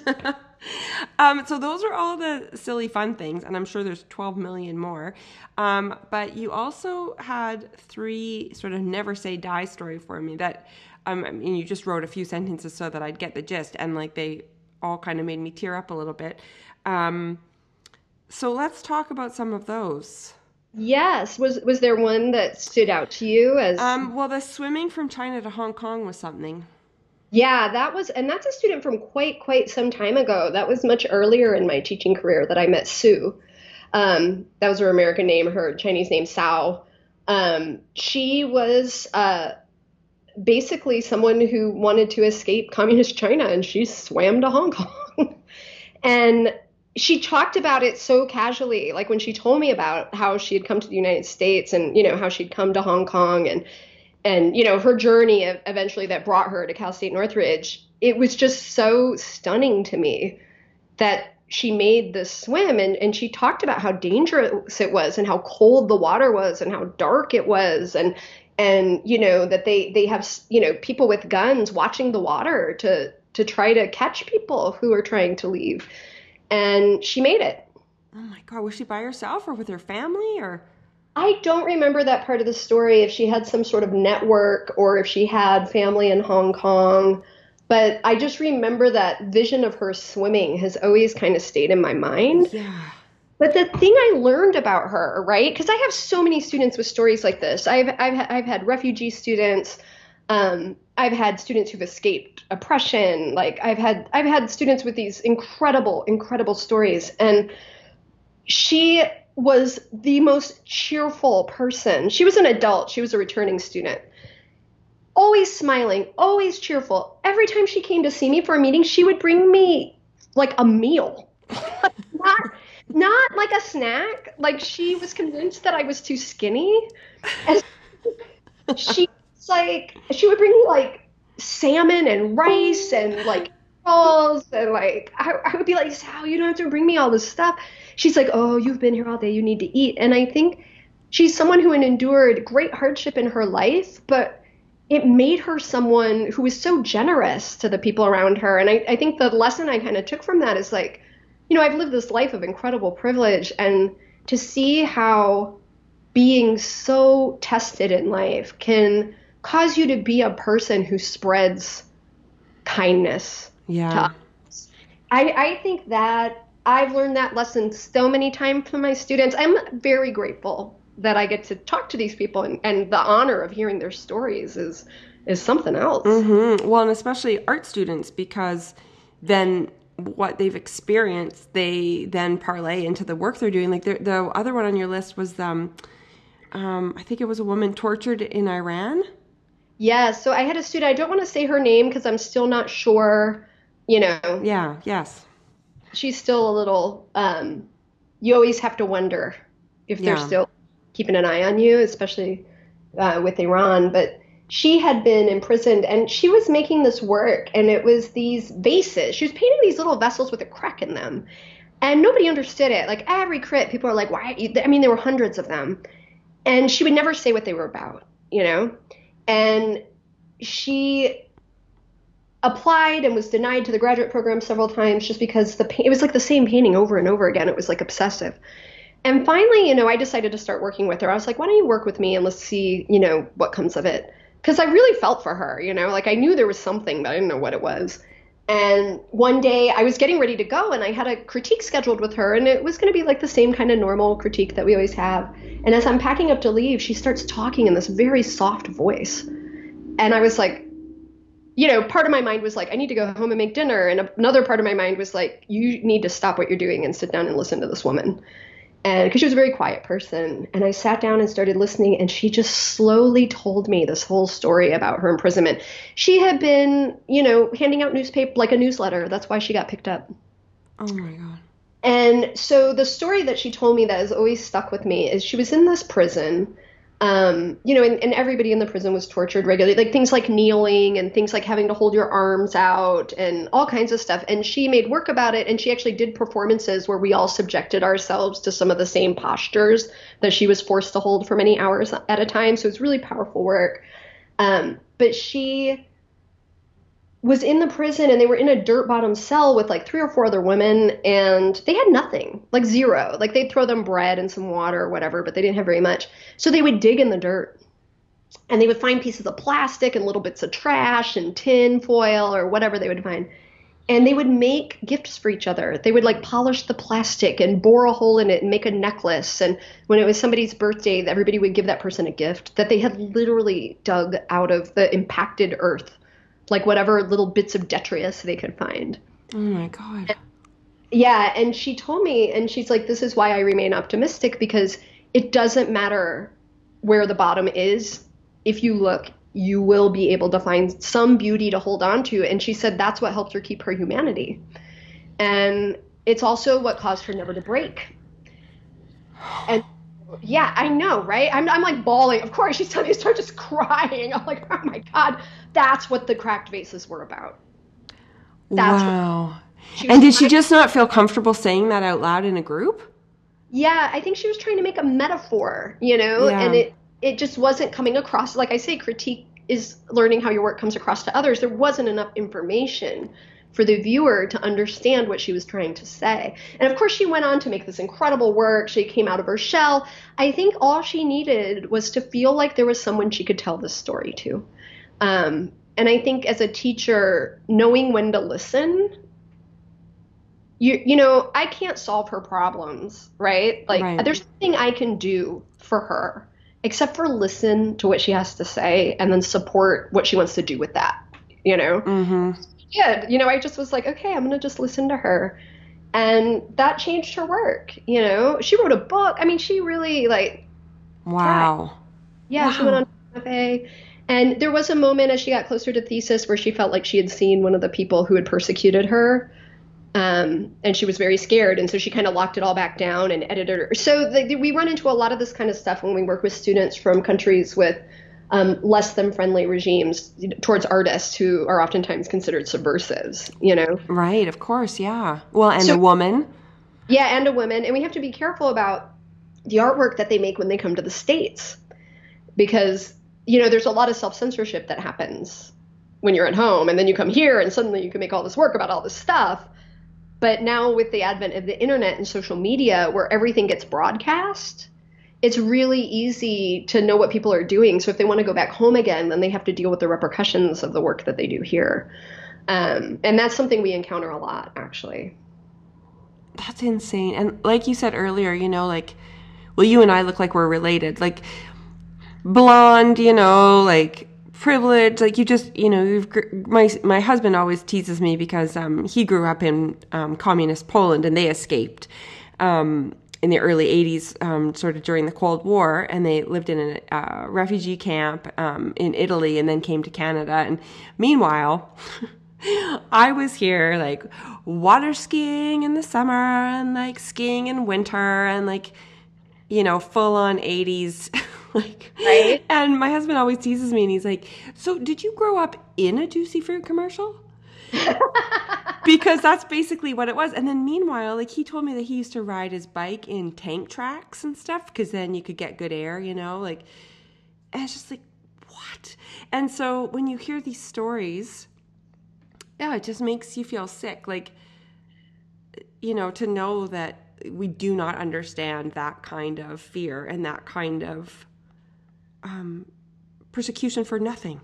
um, so those are all the silly fun things, and I'm sure there's 12 million more. Um, but you also had three sort of never say die story for me that um, I mean, you just wrote a few sentences so that I'd get the gist, and like they all kind of made me tear up a little bit. Um, so let's talk about some of those. Yes. Was was there one that stood out to you as? Um, well, the swimming from China to Hong Kong was something. Yeah, that was, and that's a student from quite, quite some time ago. That was much earlier in my teaching career that I met Sue. Um, that was her American name, her Chinese name, Sao. Um, she was uh, basically someone who wanted to escape communist China, and she swam to Hong Kong. and she talked about it so casually, like when she told me about how she had come to the United States and you know how she'd come to Hong Kong and and you know her journey eventually that brought her to Cal State Northridge, it was just so stunning to me that she made this swim and, and she talked about how dangerous it was and how cold the water was and how dark it was and and you know that they they have you know people with guns watching the water to to try to catch people who are trying to leave and she made it oh my god was she by herself or with her family or I don't remember that part of the story if she had some sort of network or if she had family in Hong Kong. But I just remember that vision of her swimming has always kind of stayed in my mind. Yeah. But the thing I learned about her, right? Because I have so many students with stories like this. I've I've I've had refugee students. Um, I've had students who've escaped oppression. Like I've had I've had students with these incredible incredible stories, and she was the most cheerful person. She was an adult. She was a returning student. Always smiling, always cheerful. Every time she came to see me for a meeting, she would bring me like a meal. Not not like a snack. Like she was convinced that I was too skinny. And she was like she would bring me like salmon and rice and like rolls and like I, I would be like, Sal, you don't have to bring me all this stuff. She's like, Oh, you've been here all day, you need to eat. And I think she's someone who had endured great hardship in her life, but it made her someone who was so generous to the people around her. And I, I think the lesson I kind of took from that is like, you know, I've lived this life of incredible privilege, and to see how being so tested in life can cause you to be a person who spreads kindness. Yeah. I, I think that I've learned that lesson so many times from my students. I'm very grateful that I get to talk to these people, and, and the honor of hearing their stories is is something else. Mm-hmm. Well, and especially art students, because then what they've experienced, they then parlay into the work they're doing. Like the, the other one on your list was, um, um, I think it was a woman tortured in Iran. Yeah. So I had a student. I don't want to say her name because I'm still not sure. You know. Yeah. Yes. She's still a little. Um, you always have to wonder if they're still keeping an eye on you, especially uh, with Iran. But she had been imprisoned and she was making this work and it was these vases she was painting these little vessels with a crack in them and nobody understood it like every crit people are like why i mean there were hundreds of them and she would never say what they were about you know and she applied and was denied to the graduate program several times just because the it was like the same painting over and over again. It was like obsessive. And finally you know i decided to start working with her. I was like why don't you work with me and let's see you know what comes of it? Because I really felt for her, you know, like I knew there was something, but I didn't know what it was. And one day I was getting ready to go and I had a critique scheduled with her, and it was going to be like the same kind of normal critique that we always have. And as I'm packing up to leave, she starts talking in this very soft voice. And I was like, you know, part of my mind was like, I need to go home and make dinner. And another part of my mind was like, you need to stop what you're doing and sit down and listen to this woman and because she was a very quiet person and i sat down and started listening and she just slowly told me this whole story about her imprisonment. She had been you know handing out newspaper like a newsletter. That's why she got picked up. Oh my god. And so the story that she told me that has always stuck with me is she was in this prison um, you know, and, and, everybody in the prison was tortured regularly, like things like kneeling and things like having to hold your arms out and all kinds of stuff. And she made work about it, and she actually did performances where we all subjected ourselves to some of the same postures that she was forced to hold for many hours at a time. So it's really powerful work. Um, but she was in the prison and they were in a dirt bottom cell with like three or four other women and they had nothing like zero. Like they'd throw them bread and some water or whatever but they didn't have very much. So they would dig in the dirt and they would find pieces of plastic and little bits of trash and tin foil or whatever they would find. And they would make gifts for each other. They would like polish the plastic and bore a hole in it and make a necklace. And when it was somebody's birthday everybody would give that person a gift that they had literally dug out of the impacted earth like whatever little bits of detritus they could find. Oh my god. And, yeah, and she told me and she's like this is why I remain optimistic because it doesn't matter where the bottom is. If you look, you will be able to find some beauty to hold on to and she said that's what helped her keep her humanity. And it's also what caused her never to break. And yeah, I know, right? I'm, I'm like bawling. Of course, she's telling me to start just crying. I'm like, oh my God, that's what the cracked vases were about. That's wow. And did she just not feel comfortable saying that out loud in a group? Yeah, I think she was trying to make a metaphor, you know, yeah. and it it just wasn't coming across. Like I say, critique is learning how your work comes across to others. There wasn't enough information for the viewer to understand what she was trying to say. And of course, she went on to make this incredible work. She came out of her shell. I think all she needed was to feel like there was someone she could tell this story to. Um, and I think as a teacher, knowing when to listen. You, you know, I can't solve her problems, right? Like, right. there's nothing I can do for her except for listen to what she has to say and then support what she wants to do with that, you know? Mm-hmm did. You know, I just was like, okay, I'm going to just listen to her. And that changed her work. You know, she wrote a book. I mean, she really like. Wow. Tried. Yeah, wow. she went on cafe. And there was a moment as she got closer to thesis where she felt like she had seen one of the people who had persecuted her. Um, and she was very scared. And so she kind of locked it all back down and edited her. So the, we run into a lot of this kind of stuff when we work with students from countries with um, less than friendly regimes towards artists who are oftentimes considered subversives, you know? Right, of course, yeah. Well, and so, a woman. Yeah, and a woman. And we have to be careful about the artwork that they make when they come to the States because, you know, there's a lot of self censorship that happens when you're at home and then you come here and suddenly you can make all this work about all this stuff. But now with the advent of the internet and social media where everything gets broadcast, it's really easy to know what people are doing. So if they want to go back home again, then they have to deal with the repercussions of the work that they do here. Um, and that's something we encounter a lot, actually. That's insane. And like you said earlier, you know, like, well, you and I look like we're related. Like, blonde, you know, like privilege. Like you just, you know, you've, my my husband always teases me because um, he grew up in um, communist Poland and they escaped. Um, in the early 80s, um, sort of during the Cold War, and they lived in a uh, refugee camp um, in Italy and then came to Canada. And meanwhile, I was here like water skiing in the summer and like skiing in winter and like, you know, full on 80s. like, right? And my husband always teases me and he's like, So, did you grow up in a Juicy Fruit commercial? because that's basically what it was. And then meanwhile, like he told me that he used to ride his bike in tank tracks and stuff because then you could get good air, you know, like and it's just like what? And so when you hear these stories, yeah, it just makes you feel sick. Like you know, to know that we do not understand that kind of fear and that kind of um, persecution for nothing.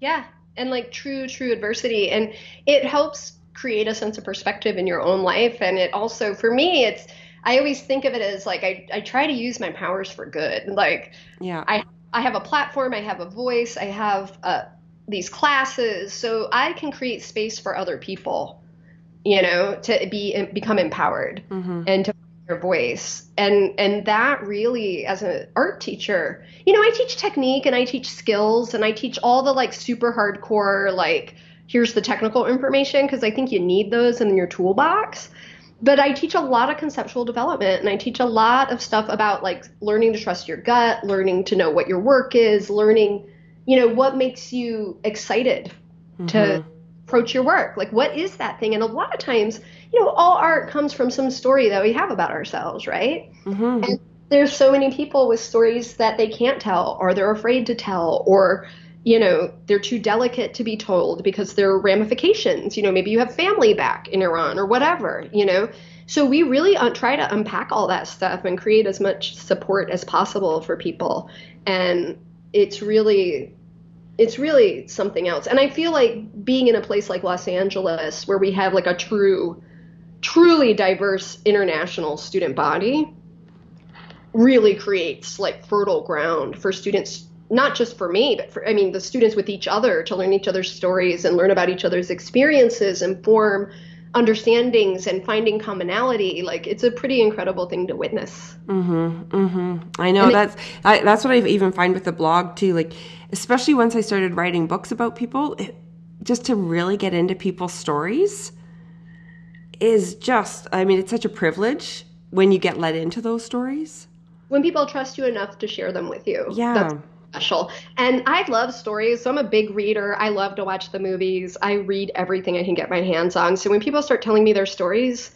Yeah, and like true true adversity. And it helps create a sense of perspective in your own life. And it also for me it's i always think of it as like i, I try to use my powers for good. Like yeah. I i have a platform i have a voice i have uh, these classes. So i can create space for other people you know to be become empowered mm-hmm. and to your voice and and that really as an art teacher you know i teach technique and i teach skills and i teach all the like super hardcore like here's the technical information because i think you need those in your toolbox but i teach a lot of conceptual development and i teach a lot of stuff about like learning to trust your gut learning to know what your work is learning you know what makes you excited mm-hmm. to approach your work like what is that thing and a lot of times you know, all art comes from some story that we have about ourselves, right? Mm-hmm. And there's so many people with stories that they can't tell, or they're afraid to tell, or you know, they're too delicate to be told because there are ramifications. You know, maybe you have family back in Iran or whatever. You know, so we really uh, try to unpack all that stuff and create as much support as possible for people, and it's really it's really something else. And I feel like being in a place like Los Angeles where we have like a true truly diverse international student body really creates like fertile ground for students not just for me but for i mean the students with each other to learn each other's stories and learn about each other's experiences and form understandings and finding commonality like it's a pretty incredible thing to witness mm-hmm mm-hmm i know and that's it, I, that's what i even find with the blog too like especially once i started writing books about people it, just to really get into people's stories is just, I mean, it's such a privilege when you get let into those stories. When people trust you enough to share them with you. Yeah. Special. And I love stories. So I'm a big reader. I love to watch the movies. I read everything I can get my hands on. So when people start telling me their stories,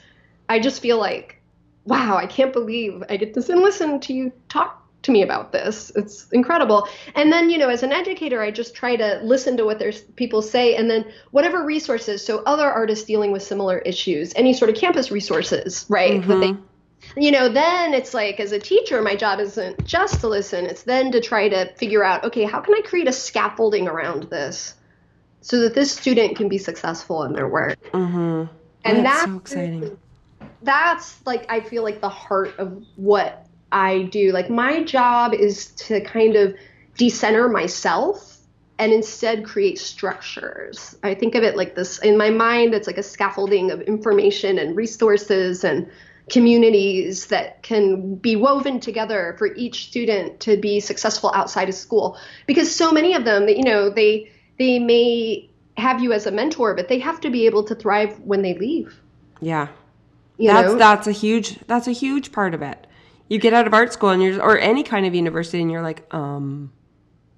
I just feel like, wow, I can't believe I get to listen to you talk to me about this. It's incredible. And then, you know, as an educator, I just try to listen to what there's people say and then whatever resources, so other artists dealing with similar issues, any sort of campus resources, right? Mm-hmm. That they you know, then it's like as a teacher, my job isn't just to listen, it's then to try to figure out, okay, how can I create a scaffolding around this so that this student can be successful in their work? Mm-hmm. And that's, that's so exciting. That's like I feel like the heart of what I do. Like my job is to kind of decenter myself and instead create structures. I think of it like this in my mind, it's like a scaffolding of information and resources and communities that can be woven together for each student to be successful outside of school. Because so many of them that you know they they may have you as a mentor but they have to be able to thrive when they leave. Yeah. You that's know? that's a huge that's a huge part of it. You get out of art school and you're or any kind of university and you're like um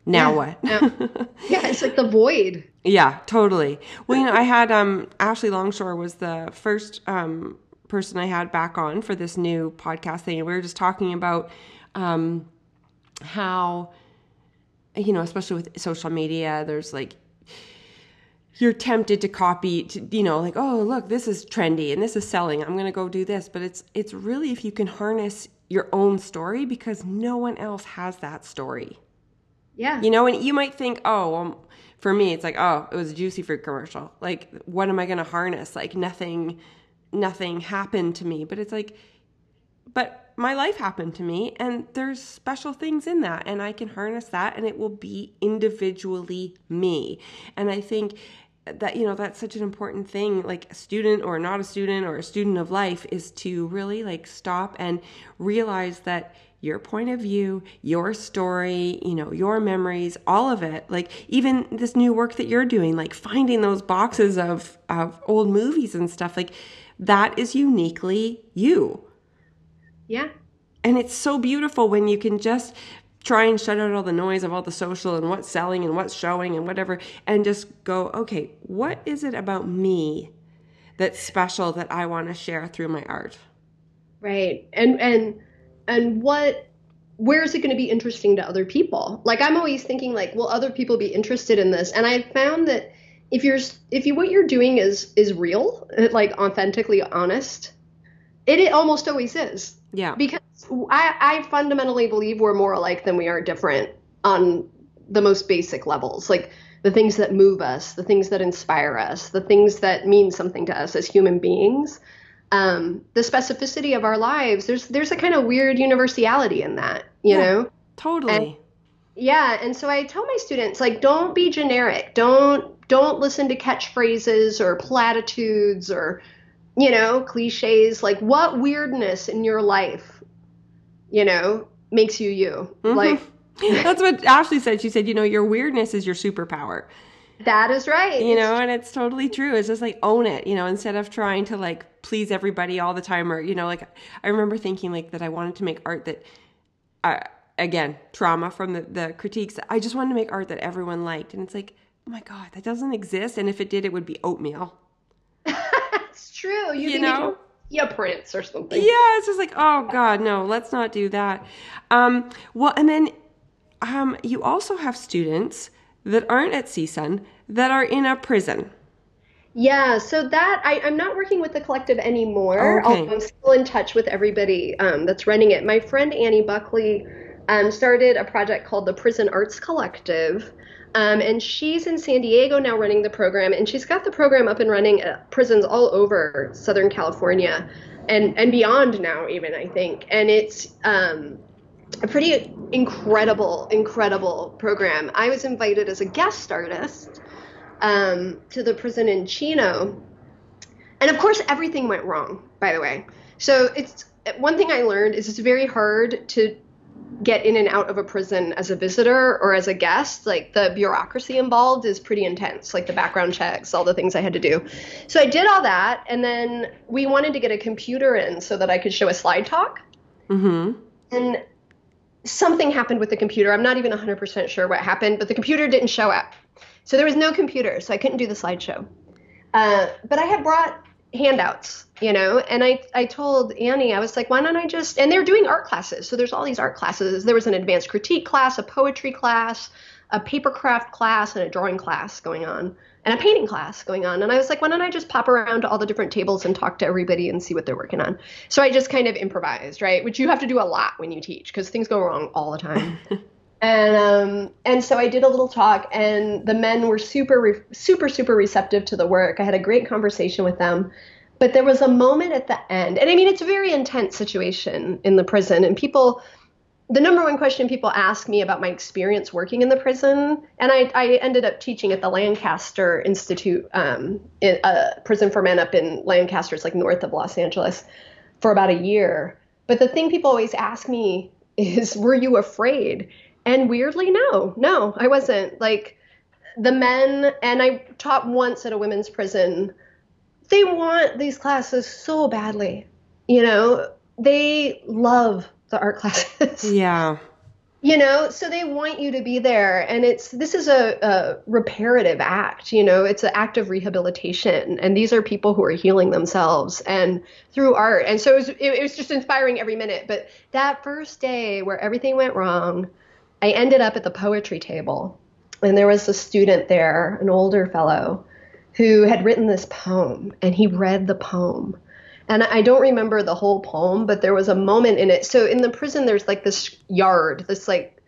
now yeah, what? Yeah. yeah it's like the void. Yeah totally. Well you know i had um ashley longshore was the first um person i had back on for this new podcast thing and we were just talking about um how you know especially with social media there's like you're tempted to copy to, you know like oh look this is trendy and this is selling i'm going to go do this but it's it's really if you can harness your own story because no one else has that story. Yeah. You know, and you might think, oh, well, for me, it's like, oh, it was a juicy fruit commercial. Like, what am I going to harness? Like, nothing, nothing happened to me. But it's like, but my life happened to me, and there's special things in that, and I can harness that, and it will be individually me. And I think that you know that's such an important thing like a student or not a student or a student of life is to really like stop and realize that your point of view, your story, you know, your memories, all of it. Like even this new work that you're doing, like finding those boxes of of old movies and stuff, like that is uniquely you. Yeah. And it's so beautiful when you can just try and shut out all the noise of all the social and what's selling and what's showing and whatever and just go okay what is it about me that's special that i want to share through my art right and and and what where is it going to be interesting to other people like i'm always thinking like will other people be interested in this and i found that if you're if you what you're doing is is real like authentically honest it, it almost always is yeah because I, I fundamentally believe we're more alike than we are different on the most basic levels. Like the things that move us, the things that inspire us, the things that mean something to us as human beings. Um, the specificity of our lives, there's there's a kind of weird universality in that, you yeah, know? Totally. And, yeah, and so I tell my students like don't be generic. Don't don't listen to catchphrases or platitudes or you know, cliches. Like what weirdness in your life you know, makes you you. Mm-hmm. Like that's what Ashley said. She said, you know, your weirdness is your superpower. That is right. You know, and it's totally true. It's just like own it, you know, instead of trying to like please everybody all the time or, you know, like I remember thinking like that I wanted to make art that uh, again, trauma from the the critiques. I just wanted to make art that everyone liked and it's like, "Oh my god, that doesn't exist." And if it did, it would be oatmeal. it's true. You, you know? yeah, Prince or something. Yeah, it's just like, oh God, no, let's not do that. Um, well, and then um, you also have students that aren't at CSUN that are in a prison. Yeah, so that I, am not working with the collective anymore, okay. although I'm still in touch with everybody um, that's running it. My friend Annie Buckley um, started a project called the Prison Arts Collective, um, and she's in San Diego now running the program, and she's got the program up and running at prisons all over Southern California and, and beyond now, even, I think. And it's um, a pretty incredible, incredible program. I was invited as a guest artist um, to the prison in Chino. And of course, everything went wrong, by the way. So it's one thing I learned is it's very hard to get in and out of a prison as a visitor or as a guest, like the bureaucracy involved is pretty intense, like the background checks, all the things I had to do. So I did all that, and then we wanted to get a computer in so that I could show a slide talk. Mm-hmm. And something happened with the computer. I'm not even 100% sure what happened, but the computer didn't show up. So there was no computer, so I couldn't do the slideshow. Uh, but I had brought handouts, you know. And I I told Annie, I was like, why don't I just and they're doing art classes. So there's all these art classes. There was an advanced critique class, a poetry class, a paper craft class, and a drawing class going on. And a painting class going on. And I was like, why don't I just pop around to all the different tables and talk to everybody and see what they're working on? So I just kind of improvised, right? Which you have to do a lot when you teach because things go wrong all the time. and um, and so I did a little talk, and the men were super, re- super, super receptive to the work. I had a great conversation with them, but there was a moment at the end, and I mean, it's a very intense situation in the prison, and people. The number one question people ask me about my experience working in the prison, and I, I ended up teaching at the Lancaster Institute, um, in a prison for men up in Lancaster, it's like north of Los Angeles, for about a year. But the thing people always ask me is, were you afraid? And weirdly, no, no, I wasn't. Like the men, and I taught once at a women's prison, they want these classes so badly. You know, they love the art classes. Yeah. You know, so they want you to be there, and it's this is a, a reparative act. You know, it's an act of rehabilitation, and these are people who are healing themselves and through art. And so it was, it, it was just inspiring every minute. But that first day where everything went wrong, I ended up at the poetry table, and there was a student there, an older fellow, who had written this poem, and he read the poem. And I don't remember the whole poem, but there was a moment in it. So in the prison, there's like this yard, this like,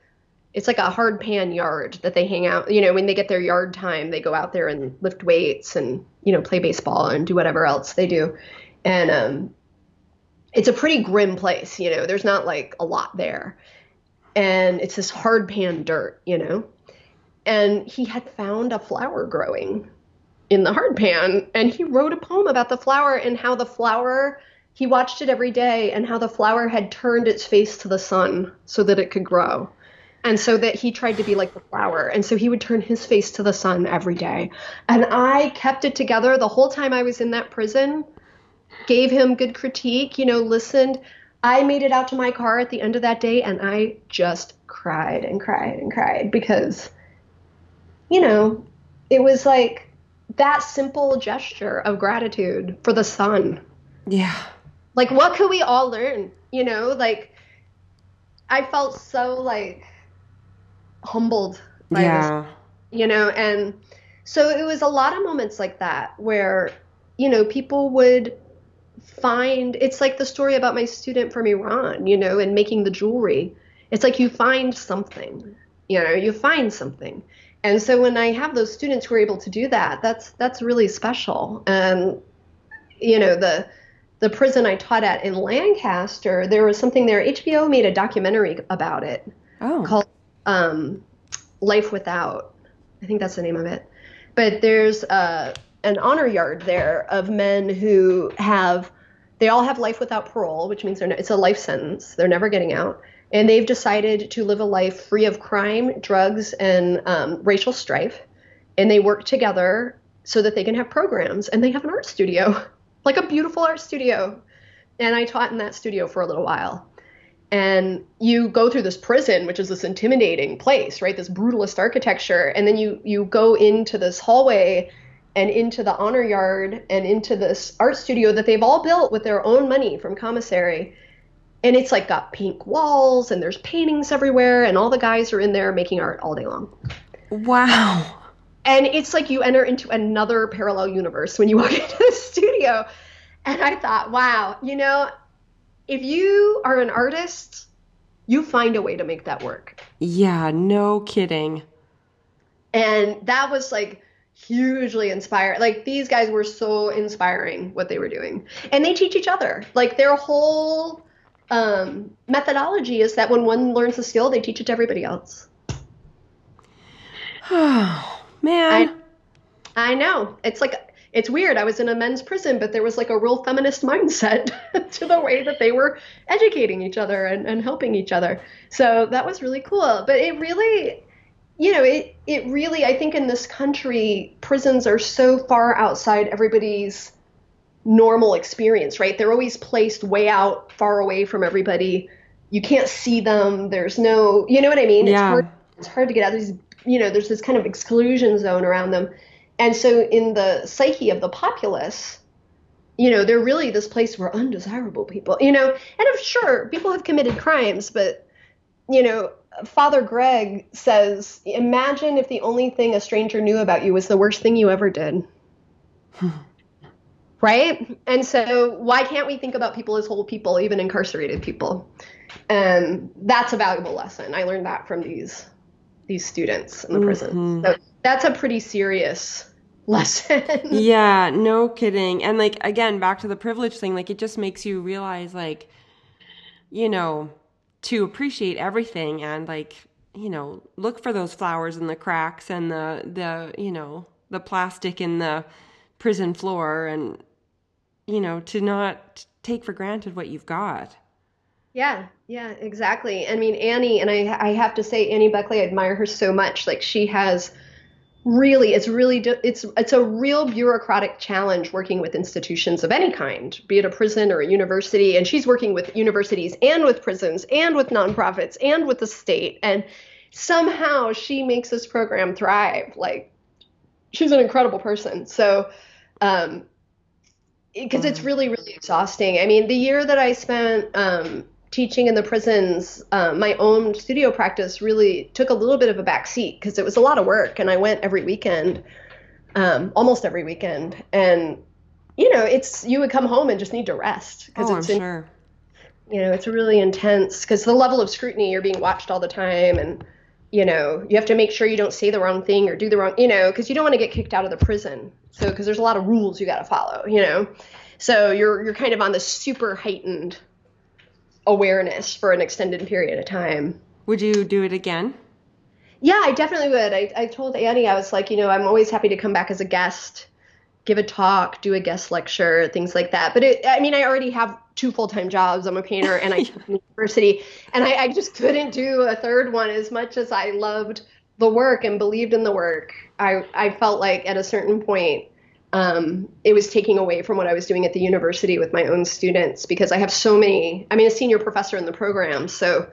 it's like a hard pan yard that they hang out. You know, when they get their yard time, they go out there and lift weights and you know play baseball and do whatever else they do. And um, it's a pretty grim place. You know, there's not like a lot there and it's this hard pan dirt, you know. And he had found a flower growing in the hard pan, and he wrote a poem about the flower and how the flower he watched it every day and how the flower had turned its face to the sun so that it could grow. And so that he tried to be like the flower. And so he would turn his face to the sun every day. And I kept it together the whole time I was in that prison, gave him good critique, you know, listened. I made it out to my car at the end of that day and I just cried and cried and cried because, you know, it was like that simple gesture of gratitude for the sun. Yeah. Like, what could we all learn? You know, like, I felt so, like, humbled by yeah. this, you know, and so it was a lot of moments like that where, you know, people would find it's like the story about my student from Iran, you know, and making the jewelry. It's like you find something, you know, you find something. And so when I have those students who are able to do that, that's that's really special. And you know, the the prison I taught at in Lancaster, there was something there. HBO made a documentary about it oh. called um, Life Without. I think that's the name of it. But there's uh, an honor yard there of men who have they all have life without parole, which means they're it's a life sentence. They're never getting out, and they've decided to live a life free of crime, drugs, and um, racial strife. And they work together so that they can have programs, and they have an art studio, like a beautiful art studio. And I taught in that studio for a little while. And you go through this prison, which is this intimidating place, right? This brutalist architecture, and then you you go into this hallway and into the honor yard and into this art studio that they've all built with their own money from commissary and it's like got pink walls and there's paintings everywhere and all the guys are in there making art all day long wow and it's like you enter into another parallel universe when you walk into the studio and i thought wow you know if you are an artist you find a way to make that work yeah no kidding and that was like hugely inspired. Like these guys were so inspiring what they were doing. And they teach each other. Like their whole um, methodology is that when one learns a skill, they teach it to everybody else. Oh, man. I, I know. It's like it's weird. I was in a men's prison, but there was like a real feminist mindset to the way that they were educating each other and, and helping each other. So that was really cool. But it really you know, it it really I think in this country prisons are so far outside everybody's normal experience, right? They're always placed way out, far away from everybody. You can't see them. There's no, you know what I mean? Yeah. It's hard it's hard to get out. There's you know, there's this kind of exclusion zone around them. And so in the psyche of the populace, you know, they're really this place where undesirable people, you know, and I'm sure people have committed crimes, but, you know, Father Greg says, imagine if the only thing a stranger knew about you was the worst thing you ever did. right? And so, why can't we think about people as whole people, even incarcerated people? And that's a valuable lesson. I learned that from these these students in the prison. Mm-hmm. So that's a pretty serious lesson. yeah, no kidding. And like again, back to the privilege thing, like it just makes you realize like you know, to appreciate everything and like, you know, look for those flowers in the cracks and the the, you know, the plastic in the prison floor and you know, to not take for granted what you've got. Yeah, yeah, exactly. I mean, Annie, and I, I have to say, Annie Buckley, I admire her so much. Like, she has really it's really it's it's a real bureaucratic challenge working with institutions of any kind be it a prison or a university and she's working with universities and with prisons and with nonprofits and with the state and somehow she makes this program thrive like she's an incredible person so um because it's really really exhausting. I mean the year that i spent um teaching in the prisons, uh, my own studio practice really took a little bit of a back seat because it was a lot of work, and I went every weekend, um, almost every weekend, and you know, it's you would come home and just need to rest because oh, it's I'm in, sure. you know it's really intense because the level of scrutiny you're being watched all the time and you know you have to make sure you don't say the wrong thing or do the wrong you know because you don't want to get kicked out of the prison so because there's a lot of rules you got to follow you know so you're you're kind of on this super heightened awareness for an extended period of time. Would you do it again? Yeah, I definitely would. I, I told Annie, I was like, you know, I'm always happy to come back as a guest, give a talk, do a guest lecture, things like that. But it, I mean, I already have two full time jobs. I'm a painter and I teach university. And I, I just couldn't do a third one as much as I loved the work and believed in the work. I, I felt like at a certain point, um, it was taking away from what I was doing at the university with my own students because I have so many. I mean, a senior professor in the program, so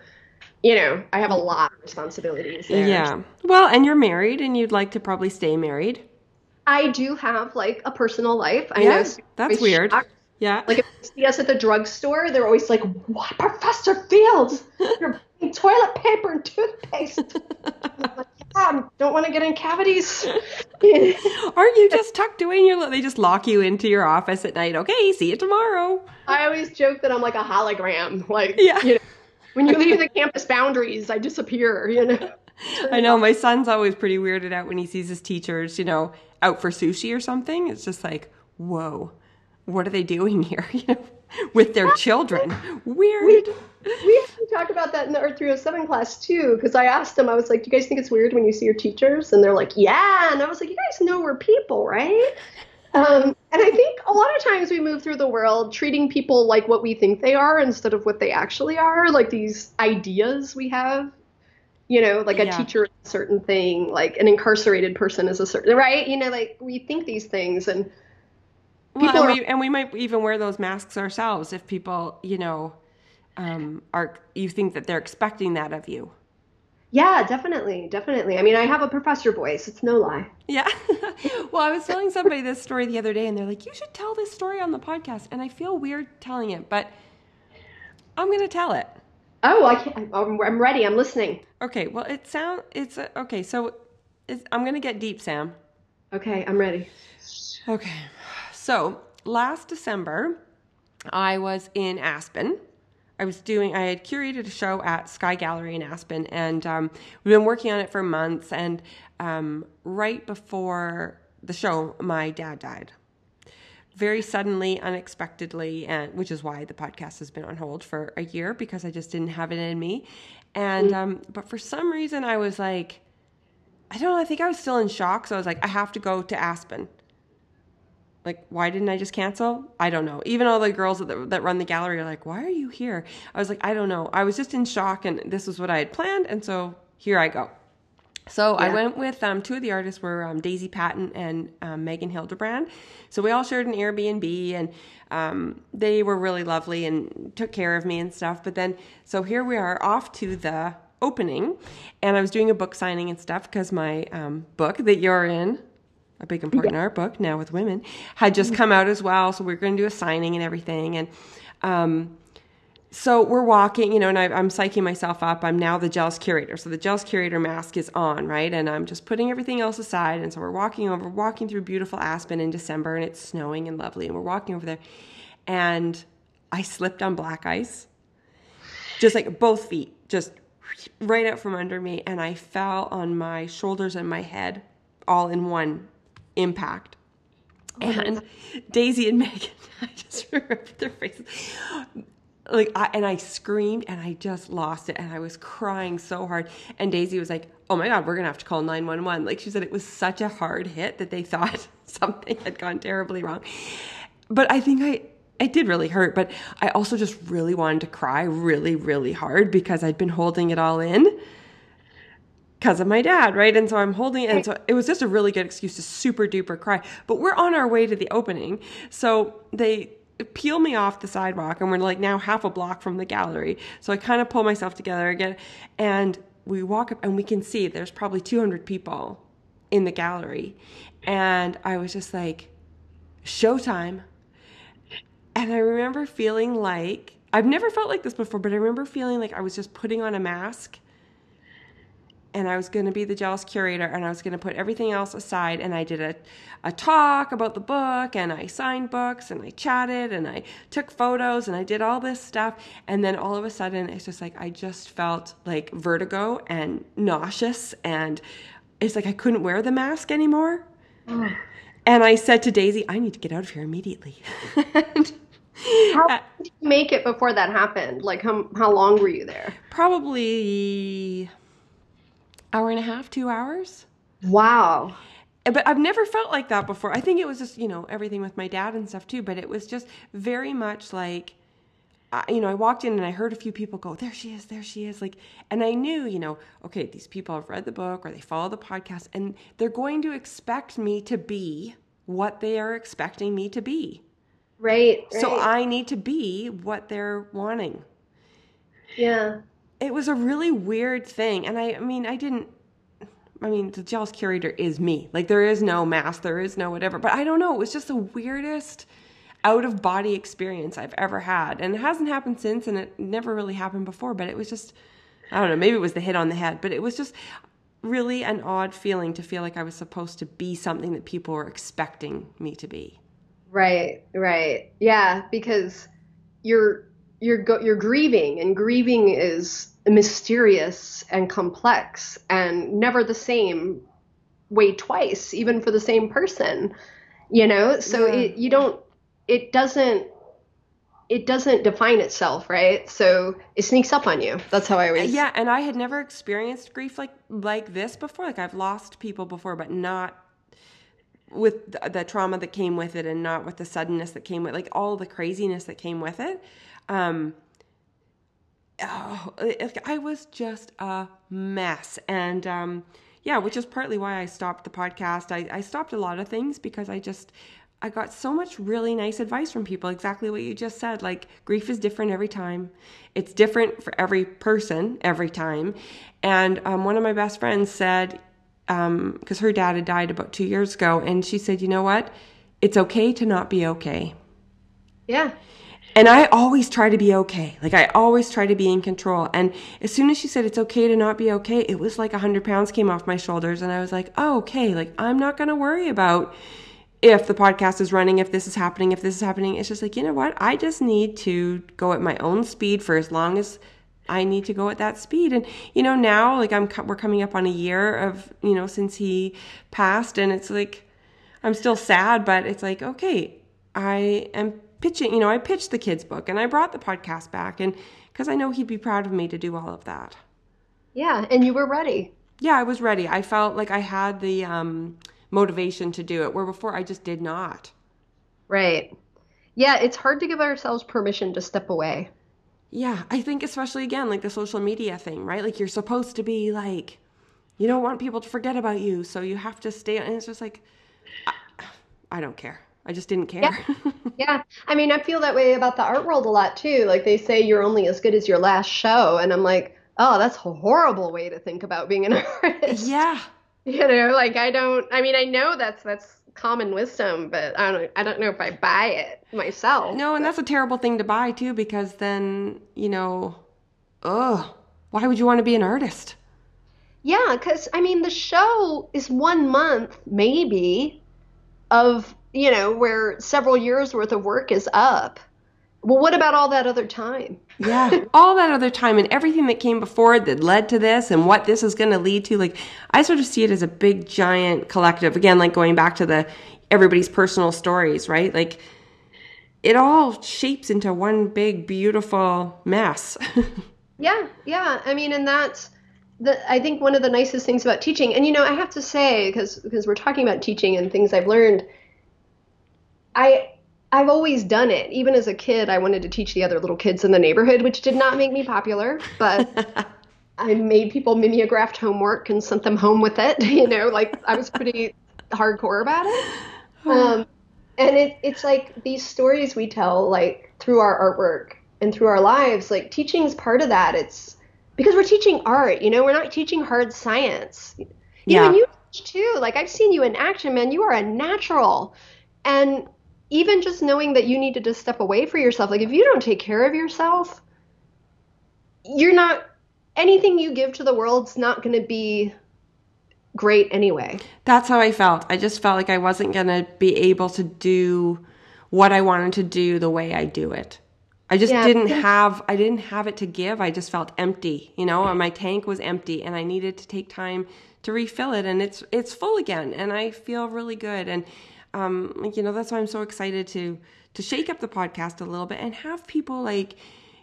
you know, I have a lot of responsibilities there. Yeah. Well, and you're married, and you'd like to probably stay married. I do have like a personal life. I yeah, know that's weird. Shocked. Yeah. Like if you see us at the drugstore, they're always like, "What, Professor Fields? You're buying toilet paper and toothpaste." yeah, don't want to get in cavities. Aren't you just tucked away in your? They just lock you into your office at night. Okay, see you tomorrow. I always joke that I'm like a hologram. Like, yeah. You know, when you leave the campus boundaries, I disappear. You know. I know my son's always pretty weirded out when he sees his teachers, you know, out for sushi or something. It's just like, whoa, what are they doing here? You know, with their children. Weird. We, we talked about that in the Art 307 class too, because I asked them, I was like, Do you guys think it's weird when you see your teachers? And they're like, Yeah. And I was like, You guys know we're people, right? Um, and I think a lot of times we move through the world treating people like what we think they are instead of what they actually are, like these ideas we have. You know, like a yeah. teacher is a certain thing, like an incarcerated person is a certain right. You know, like we think these things, and well, and, are, we, and we might even wear those masks ourselves if people, you know, um, are you think that they're expecting that of you. Yeah, definitely, definitely. I mean, I have a professor voice. It's no lie. Yeah. well, I was telling somebody this story the other day, and they're like, "You should tell this story on the podcast." And I feel weird telling it, but I'm going to tell it. Oh, I can't, I'm ready. I'm listening. Okay. Well, it sound it's uh, okay. So I'm going to get deep, Sam. Okay, I'm ready. Okay. So last December, I was in Aspen. I was doing, I had curated a show at Skye Gallery in Aspen, and um, we've been working on it for months. And um, right before the show, my dad died very suddenly, unexpectedly, and which is why the podcast has been on hold for a year because I just didn't have it in me. And um, but for some reason, I was like, I don't know. I think I was still in shock, so I was like, I have to go to Aspen. Like why didn't i just cancel? I don't know. Even all the girls that, that run the gallery are like why are you here? I was like i don't know. I was just in shock and this was what i had planned and so here i go so yeah. I went with um, two of the artists were um, Daisy Patton and um, Meghan Hildebrand. So we all shared an Airbnb, and um, they were really lovely and took care of me and stuff. But then, so here we are off to the opening, and I was doing a book signing and stuff because my um, book that you're in a big important yeah. art book now with women, had just come out as well. So we are going to do a signing and everything. And um, so we're walking, you know, and I, am psyching myself up. I'm now the jealous curator. So the jealous curator mask is on, right? And I'm just putting everything else aside. And so we're walking over, walking through beautiful Aspen in December, and it's snowing and lovely. And we're walking over there. And I slipped on black ice, just like both feet, just right out from under me. And I fell on my shoulders and my head all in one impact. Oh and Daisy and Meghan, I just remember their faces like I, and I screamed and I just lost it and I was crying so hard and Daisy was like oh my god we're gonna have to call 911 like she said it was such a hard hit that they thought something had gone terribly wrong but I think I it did really hurt but I also just really wanted to cry really really hard because I'd been holding it all in because of my dad, right? And so I'm holding it. And so it was just a really good excuse to super duper cry. But we're on our way to the opening. So they peel me off the sidewalk and we're like now half a block from the gallery. So I kind of pull myself together again and we walk up and we can see there's probably 200 people in the gallery. And I was just like, showtime. And I remember feeling like, I've never felt like this before, but I remember feeling like I was just putting on a mask and I was going to be the jealous curator and I was going to put everything else aside and I did a, a talk about the book and I signed books and I chatted and I took photos and I did all this stuff and then all of a sudden it's just like I just felt like vertigo and nauseous and it's like I couldn't wear the mask anymore. And I said to Daisy, I need to get out of here immediately. how uh, did you make it before that happened? Like how how long were you there? Probably hour and a half, two hours. Wow. But I've never felt like that before. I think it was just, you know, everything with my dad and stuff too, but it was just very much like, uh, you know, I walked in and I heard a few people go, there she is, there she is. Like, and I knew, you know, okay, these people have read the book or they follow the podcast and they're going to expect me to be what they are expecting me to be. Right. right. So I need to be what they're wanting. Yeah it was a really weird thing. And I, I mean, I didn't, I mean, the jealous curator is me. Like, there is no mask, there is no whatever. But I don't know. It was just the weirdest out of body experience I've ever had. And it hasn't happened since, and it never really happened before. But it was just, I don't know, maybe it was the hit on the head, but it was just really an odd feeling to feel like I was supposed to be something that people were expecting me to be. Right, right. Yeah, because you're you're go- you're grieving and grieving is mysterious and complex and never the same way twice even for the same person you know? So yeah. it, you don't it doesn't it doesn't define itself right? So it sneaks up on you. That's how i always yeah and i had never experienced grief like like this before. Like i've lost people before but not with the, the trauma that came with it and not with the suddenness that came with like all the craziness that came with it. Um oh, I was just a mess. And um, yeah, which is partly why I stopped the podcast. I, I stopped a lot of things because I just, I got so much really nice advice from people. Exactly what you just said. Like, grief is different every time, it's different for every person every time. And um, one of my best friends said, because um, her dad had died about two years ago, and she said, you know what? It's okay to not be okay. Yeah. And I always try to be okay. Like I always try to be in control. And as soon as she said it's okay to not be okay, it was like a hundred pounds came off my shoulders. And I was like, oh, okay. Like I'm not to worry about if the podcast is running, if this is happening, if this is happening. It's just like, you know what? I just need to go at my own speed for as long as I need to go at that speed. And, you know, now like I'm, we're coming up on a year of, you know, since he passed and it's like, I'm still sad, but it's like, okay, I am pitching, you know, I pitched the kids' book and I brought the podcast back and because I know he'd be proud of me to do all of that. Yeah, and you were ready. Yeah, I was ready. I felt like I had the um, motivation to do it, where before I just did not. Right. Yeah, it's hard to give ourselves permission to step away. Yeah, I think especially again, like the social media thing, right? Like you're supposed to be like, you don't want people to forget about you, so you have to stay. And it's just like, I, I don't care. I just didn't care. Yeah. yeah. I mean, I feel that way about the art world a lot too. Like they say you're only as good as your last show. And I'm like, oh, that's a horrible way to think about being an artist. Yeah. You know, like I don't. I mean, I know that's that's common wisdom, but I don't. I don't know if I buy it myself. No, and that's a terrible thing to buy too, because then you know, ugh, why would you want to be an artist? Yeah, because I mean, the show is one month, maybe, of you know where several years worth of work is up. Well, what about all that other time? yeah, all that other time and everything that came before it that led to this and what this is going to lead to. Like, I sort of see it as a big, giant collective. Again, like going back to the everybody's personal stories, right? Like, it all shapes into one big, beautiful mess. yeah, yeah. I mean, and that's the, I think one of the nicest things about teaching, and you know, I have to say, because because we're talking about teaching and things I've learned, I I've always done it. Even as a kid, I wanted to teach the other little kids in the neighborhood, which did not make me popular, but I made people mimeographed homework and sent them home with it. You know, like I was pretty hardcore about it. Um, and it, it's like these stories we tell, like through our artwork and through our lives, like teaching is part of that. It's because we're teaching art, you know, we're not teaching hard science. You yeah. know, and you teach too. Like I've seen you in action, man. You are a natural. And even just knowing that you needed to step away for yourself, like if you don't take care of yourself, you're not anything you give to the world's not going to be great anyway. That's how I felt. I just felt like I wasn't going to be able to do what I wanted to do the way I do it. I just yeah. didn't have I didn't have it to give. I just felt empty, you know, and my tank was empty and I needed to take time to refill it and it's it's full again and I feel really good and um you know that's why I'm so excited to to shake up the podcast a little bit and have people like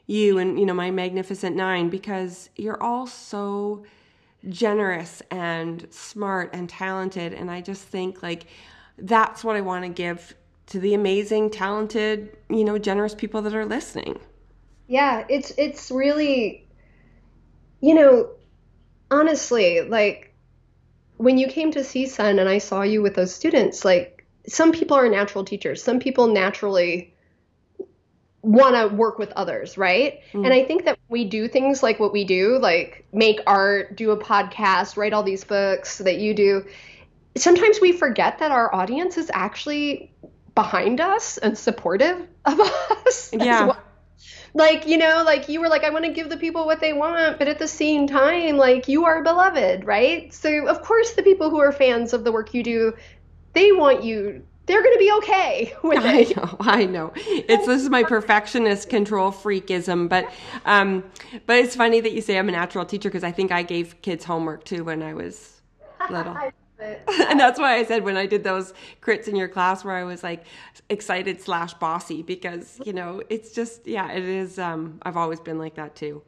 you and you know my magnificent 9 because you're all so generous and smart and talented and I just think like that's what I want to give to the amazing, talented, you know, generous people that are listening. Yeah, it's it's really you know, honestly, like when you came to CSUN and I saw you with those students, like some people are natural teachers. Some people naturally want to work with others, right? Mm. And I think that we do things like what we do, like make art, do a podcast, write all these books that you do. Sometimes we forget that our audience is actually behind us and supportive of us. Yeah. Well. Like, you know, like you were like, I want to give the people what they want, but at the same time, like you are beloved, right? So, of course, the people who are fans of the work you do, they want you they're going to be okay with I it. I know, I know. It's this is my perfectionist control freakism, but um, but it's funny that you say I'm a natural teacher because I think I gave kids homework too when I was little. and that's why I said when I did those crits in your class where I was like excited slash bossy because you know it's just yeah it is um I've always been like that too.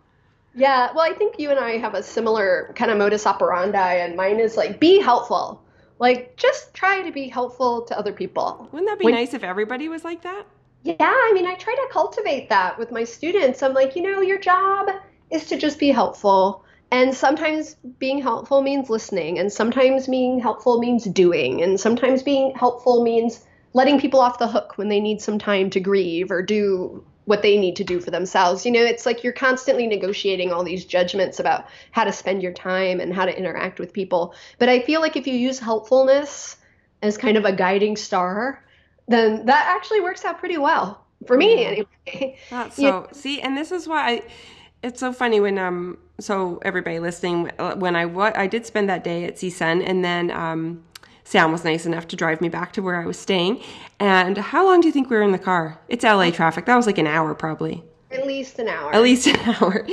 Yeah, well I think you and I have a similar kind of modus operandi and mine is like be helpful. Like just try to be helpful to other people. Wouldn't that be when, nice if everybody was like that? Yeah, I mean I try to cultivate that with my students. I'm like, you know, your job is to just be helpful and sometimes being helpful means listening, and sometimes being helpful means doing, and sometimes being helpful means letting people off the hook when they need some time to grieve or do what they need to do for themselves. You know, it's like you're constantly negotiating all these judgments about how to spend your time and how to interact with people. But I feel like if you use helpfulness as kind of a guiding star, then that actually works out pretty well for me anyway. That's so see, and this is why I, it's so funny when um so everybody listening, uh, when I what I did spend that day at CSUN, and then um, Sam was nice enough to drive me back to where I was staying. And how long do you think we were in the car? It's LA traffic. That was like an hour, probably. At least an hour. At least an hour.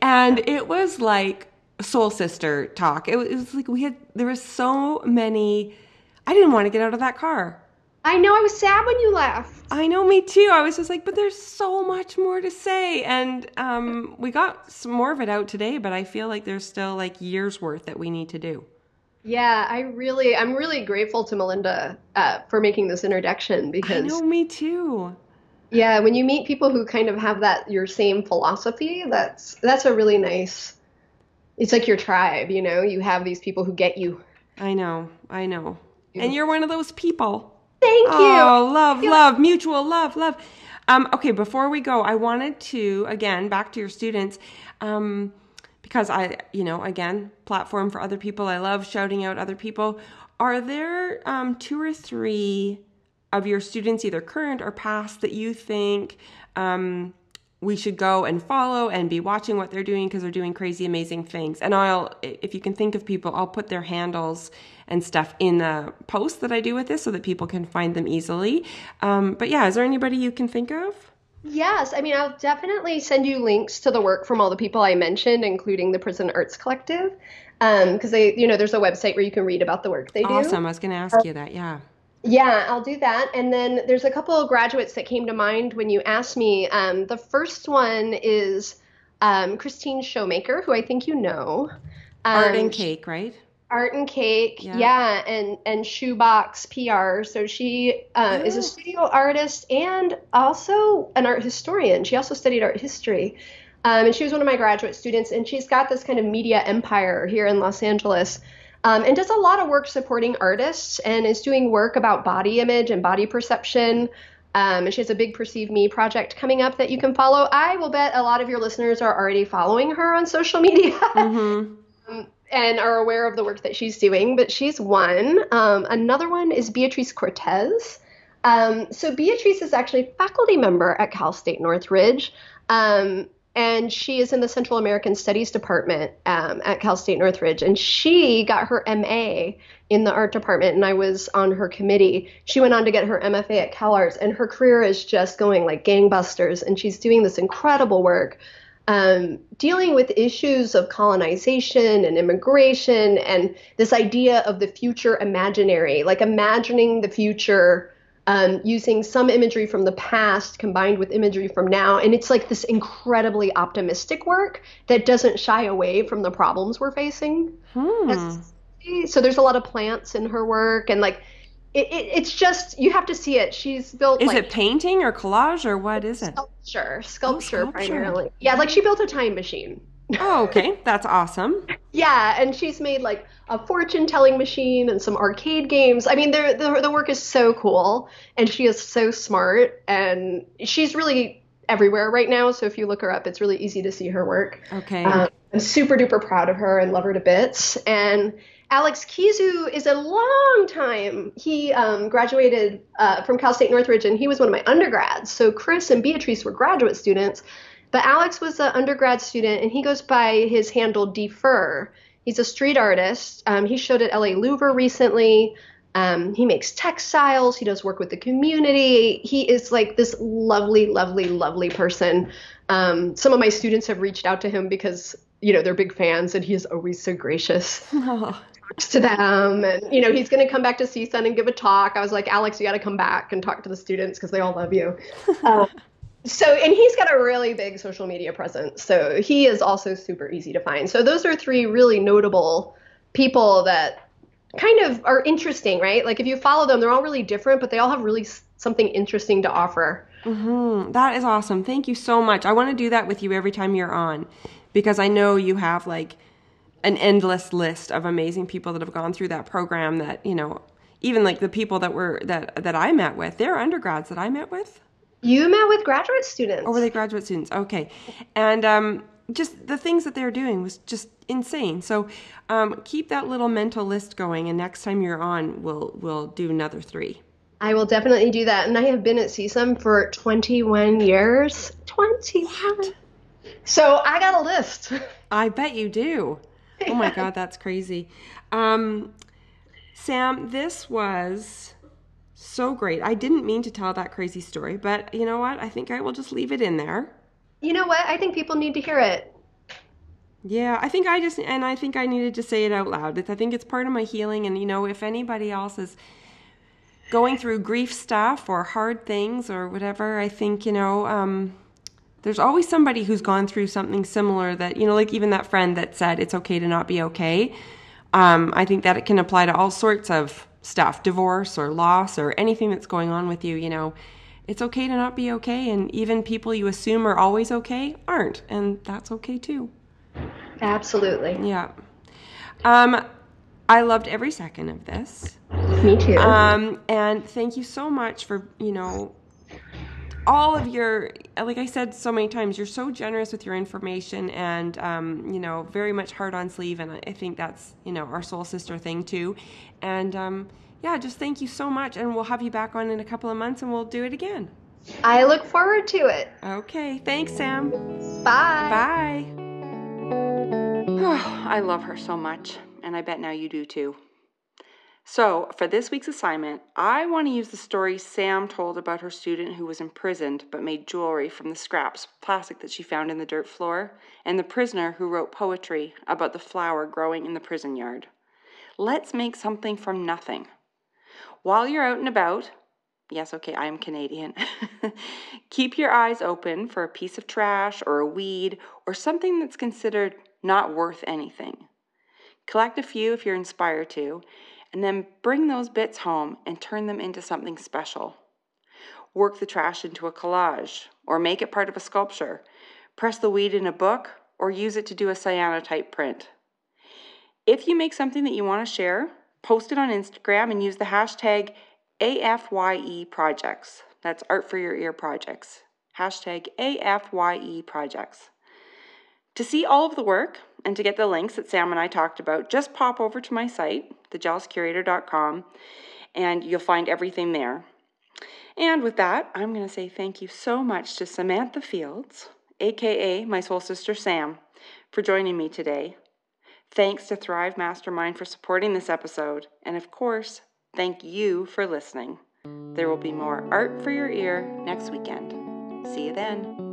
And it was like soul sister talk. It was, it was like we had there was so many. I didn't want to get out of that car. I know I was sad when you left. I know, me too. I was just like, but there's so much more to say, and um, we got some more of it out today. But I feel like there's still like years worth that we need to do. Yeah, I really, I'm really grateful to Melinda uh, for making this introduction because. I know, me too. Yeah, when you meet people who kind of have that your same philosophy, that's that's a really nice. It's like your tribe, you know. You have these people who get you. I know, I know, and you're one of those people. Thank you. Oh, love, love, mutual love, love. Um, okay, before we go, I wanted to again back to your students, um, because I, you know, again, platform for other people. I love shouting out other people. Are there um, two or three of your students, either current or past, that you think um, we should go and follow and be watching what they're doing because they're doing crazy, amazing things? And I'll, if you can think of people, I'll put their handles and stuff in the post that I do with this so that people can find them easily. Um, but yeah, is there anybody you can think of? Yes, I mean, I'll definitely send you links to the work from all the people I mentioned, including the Prison Arts Collective, because um, they, you know, there's a website where you can read about the work they do. Awesome. I was going to ask you that. Yeah. Yeah, I'll do that. And then there's a couple of graduates that came to mind when you asked me. Um, the first one is um, Kristine Schomaker, who I think you know. Art and um, Cake, right? Art and Cake, yeah, yeah and and Shoebox PR. So she uh, oh. is a oh. studio artist and also an art historian. She also studied art history, um, and she was one of my graduate students. And she's got this kind of media empire here in Los Angeles, um, and does a lot of work supporting artists, and is doing work about body image and body perception. Um, and she has a big Perceive Me project coming up that you can follow. I will bet a lot of your listeners are already following her on social media. Mm-hmm. Um, and are aware of the work that she's doing, but she's one. Um, another one is Beatriz Cortez. Um, so Beatriz is actually a faculty member at Cal State Northridge, um, and she is in the Central American Studies Department um, at Cal State Northridge, and she got her MA in the art department, and I was on her committee. She went on to get her MFA at Cal Arts, and her career is just going like gangbusters, and she's doing this incredible work um, dealing with issues of colonization and immigration and this idea of the future imaginary, like imagining the future um, using some imagery from the past combined with imagery from now. And it's like this incredibly optimistic work that doesn't shy away from the problems we're facing. Hmm. So there's a lot of plants in her work and like it, it, it's just you have to see it. She's built. Is like, it painting or collage or what is it? Sculpture, sculpture, oh, sculpture. primarily. Yeah, like she built a time machine. Oh, okay, that's awesome. yeah, and she's made like a fortune telling machine and some arcade games. I mean, the the work is so cool, and she is so smart, and she's really everywhere right now. So if you look her up, it's really easy to see her work. Okay. Um, I'm super duper proud of her and love her to bits, and Alex Kizu is a long time. He um, graduated uh, from Cal State Northridge, and he was one of my undergrads. So Chris and Beatriz were graduate students, but Alex was an undergrad student, and he goes by his handle Defer. He's a street artist. Um, he showed at LA Louver recently. Um, he makes textiles. He does work with the community. He is like this lovely, lovely, lovely person. Um, some of my students have reached out to him because you know they're big fans, and he is always so gracious. Oh to them and you know he's going to come back to CSUN and give a talk. I was like alex you got to come back and talk to the students because they all love you. Um, so and he's got a really big social media presence so he is also super easy to find. So those are three really notable people that kind of are interesting right? Like if you follow them they're all really different but they all have really something interesting to offer. Mm-hmm. that is awesome. Thank you so much. I want to do that with you every time you're on because i know you have like an endless list of amazing people that have gone through that program that you know even like the people that were that that I met with they're undergrads that I met with. You met with graduate students. Or were they graduate students? Okay. And um just the things that they're doing was just insane. So um, keep that little mental list going and next time you're on we'll we'll do another three. I will definitely do that. And I have been at CSUN for 21 years. 21 so I got a list. I bet you do oh my god, that's crazy. Um, Sam, this was so great. I didn't mean to tell that crazy story, but you know what? I think I will just leave it in there. You know what? I think people need to hear it. Yeah, I think I just, and I think I needed to say it out loud. I think it's part of my healing. And, you know, if anybody else is going through grief stuff or hard things or whatever, I think, you know, um, there's always somebody who's gone through something similar that, you know, like even that friend that said it's okay to not be okay. Um, I think that it can apply to all sorts of stuff, divorce or loss or anything that's going on with you, you know. It's okay to not be okay, and even people you assume are always okay aren't, and that's okay too. Absolutely. Yeah. Um, I loved every second of this. Me too. Um, and thank you so much for, you know, all of your, like I said so many times, you're so generous with your information and, um, you know, very much heart on sleeve. And I think that's, you know, our soul sister thing too. And um, yeah, just thank you so much. And we'll have you back on in a couple of months and we'll do it again. I look forward to it. Okay. Thanks, Sam. Bye. Bye. Oh, I love her so much, and I bet now you do too. So, for this week's assignment, I want to use the story Sam told about her student who was imprisoned but made jewelry from the scraps plastic that she found in the dirt floor, and the prisoner who wrote poetry about the flower growing in the prison yard. Let's make something from nothing. While you're out and about, yes, okay, I am Canadian, keep your eyes open for a piece of trash or a weed or something that's considered not worth anything. Collect a few if you're inspired to, and then bring those bits home and turn them into something special. Work the trash into a collage or make it part of a sculpture. Press the weed in a book or use it to do a cyanotype print. If you make something that you want to share, post it on Instagram and use the hashtag AFYE projects. That's Art for Your Ear projects. Hashtag AFYE projects. To see all of the work and to get the links that Sam and I talked about, just pop over to my site, thejealouscurator.com, and you'll find everything there. And with that, I'm going to say thank you so much to Samantha Fields, aka my soul sister Sam, for joining me today. Thanks to Thrive Mastermind for supporting this episode, and of course, thank you for listening. There will be more art for your ear next weekend. See you then.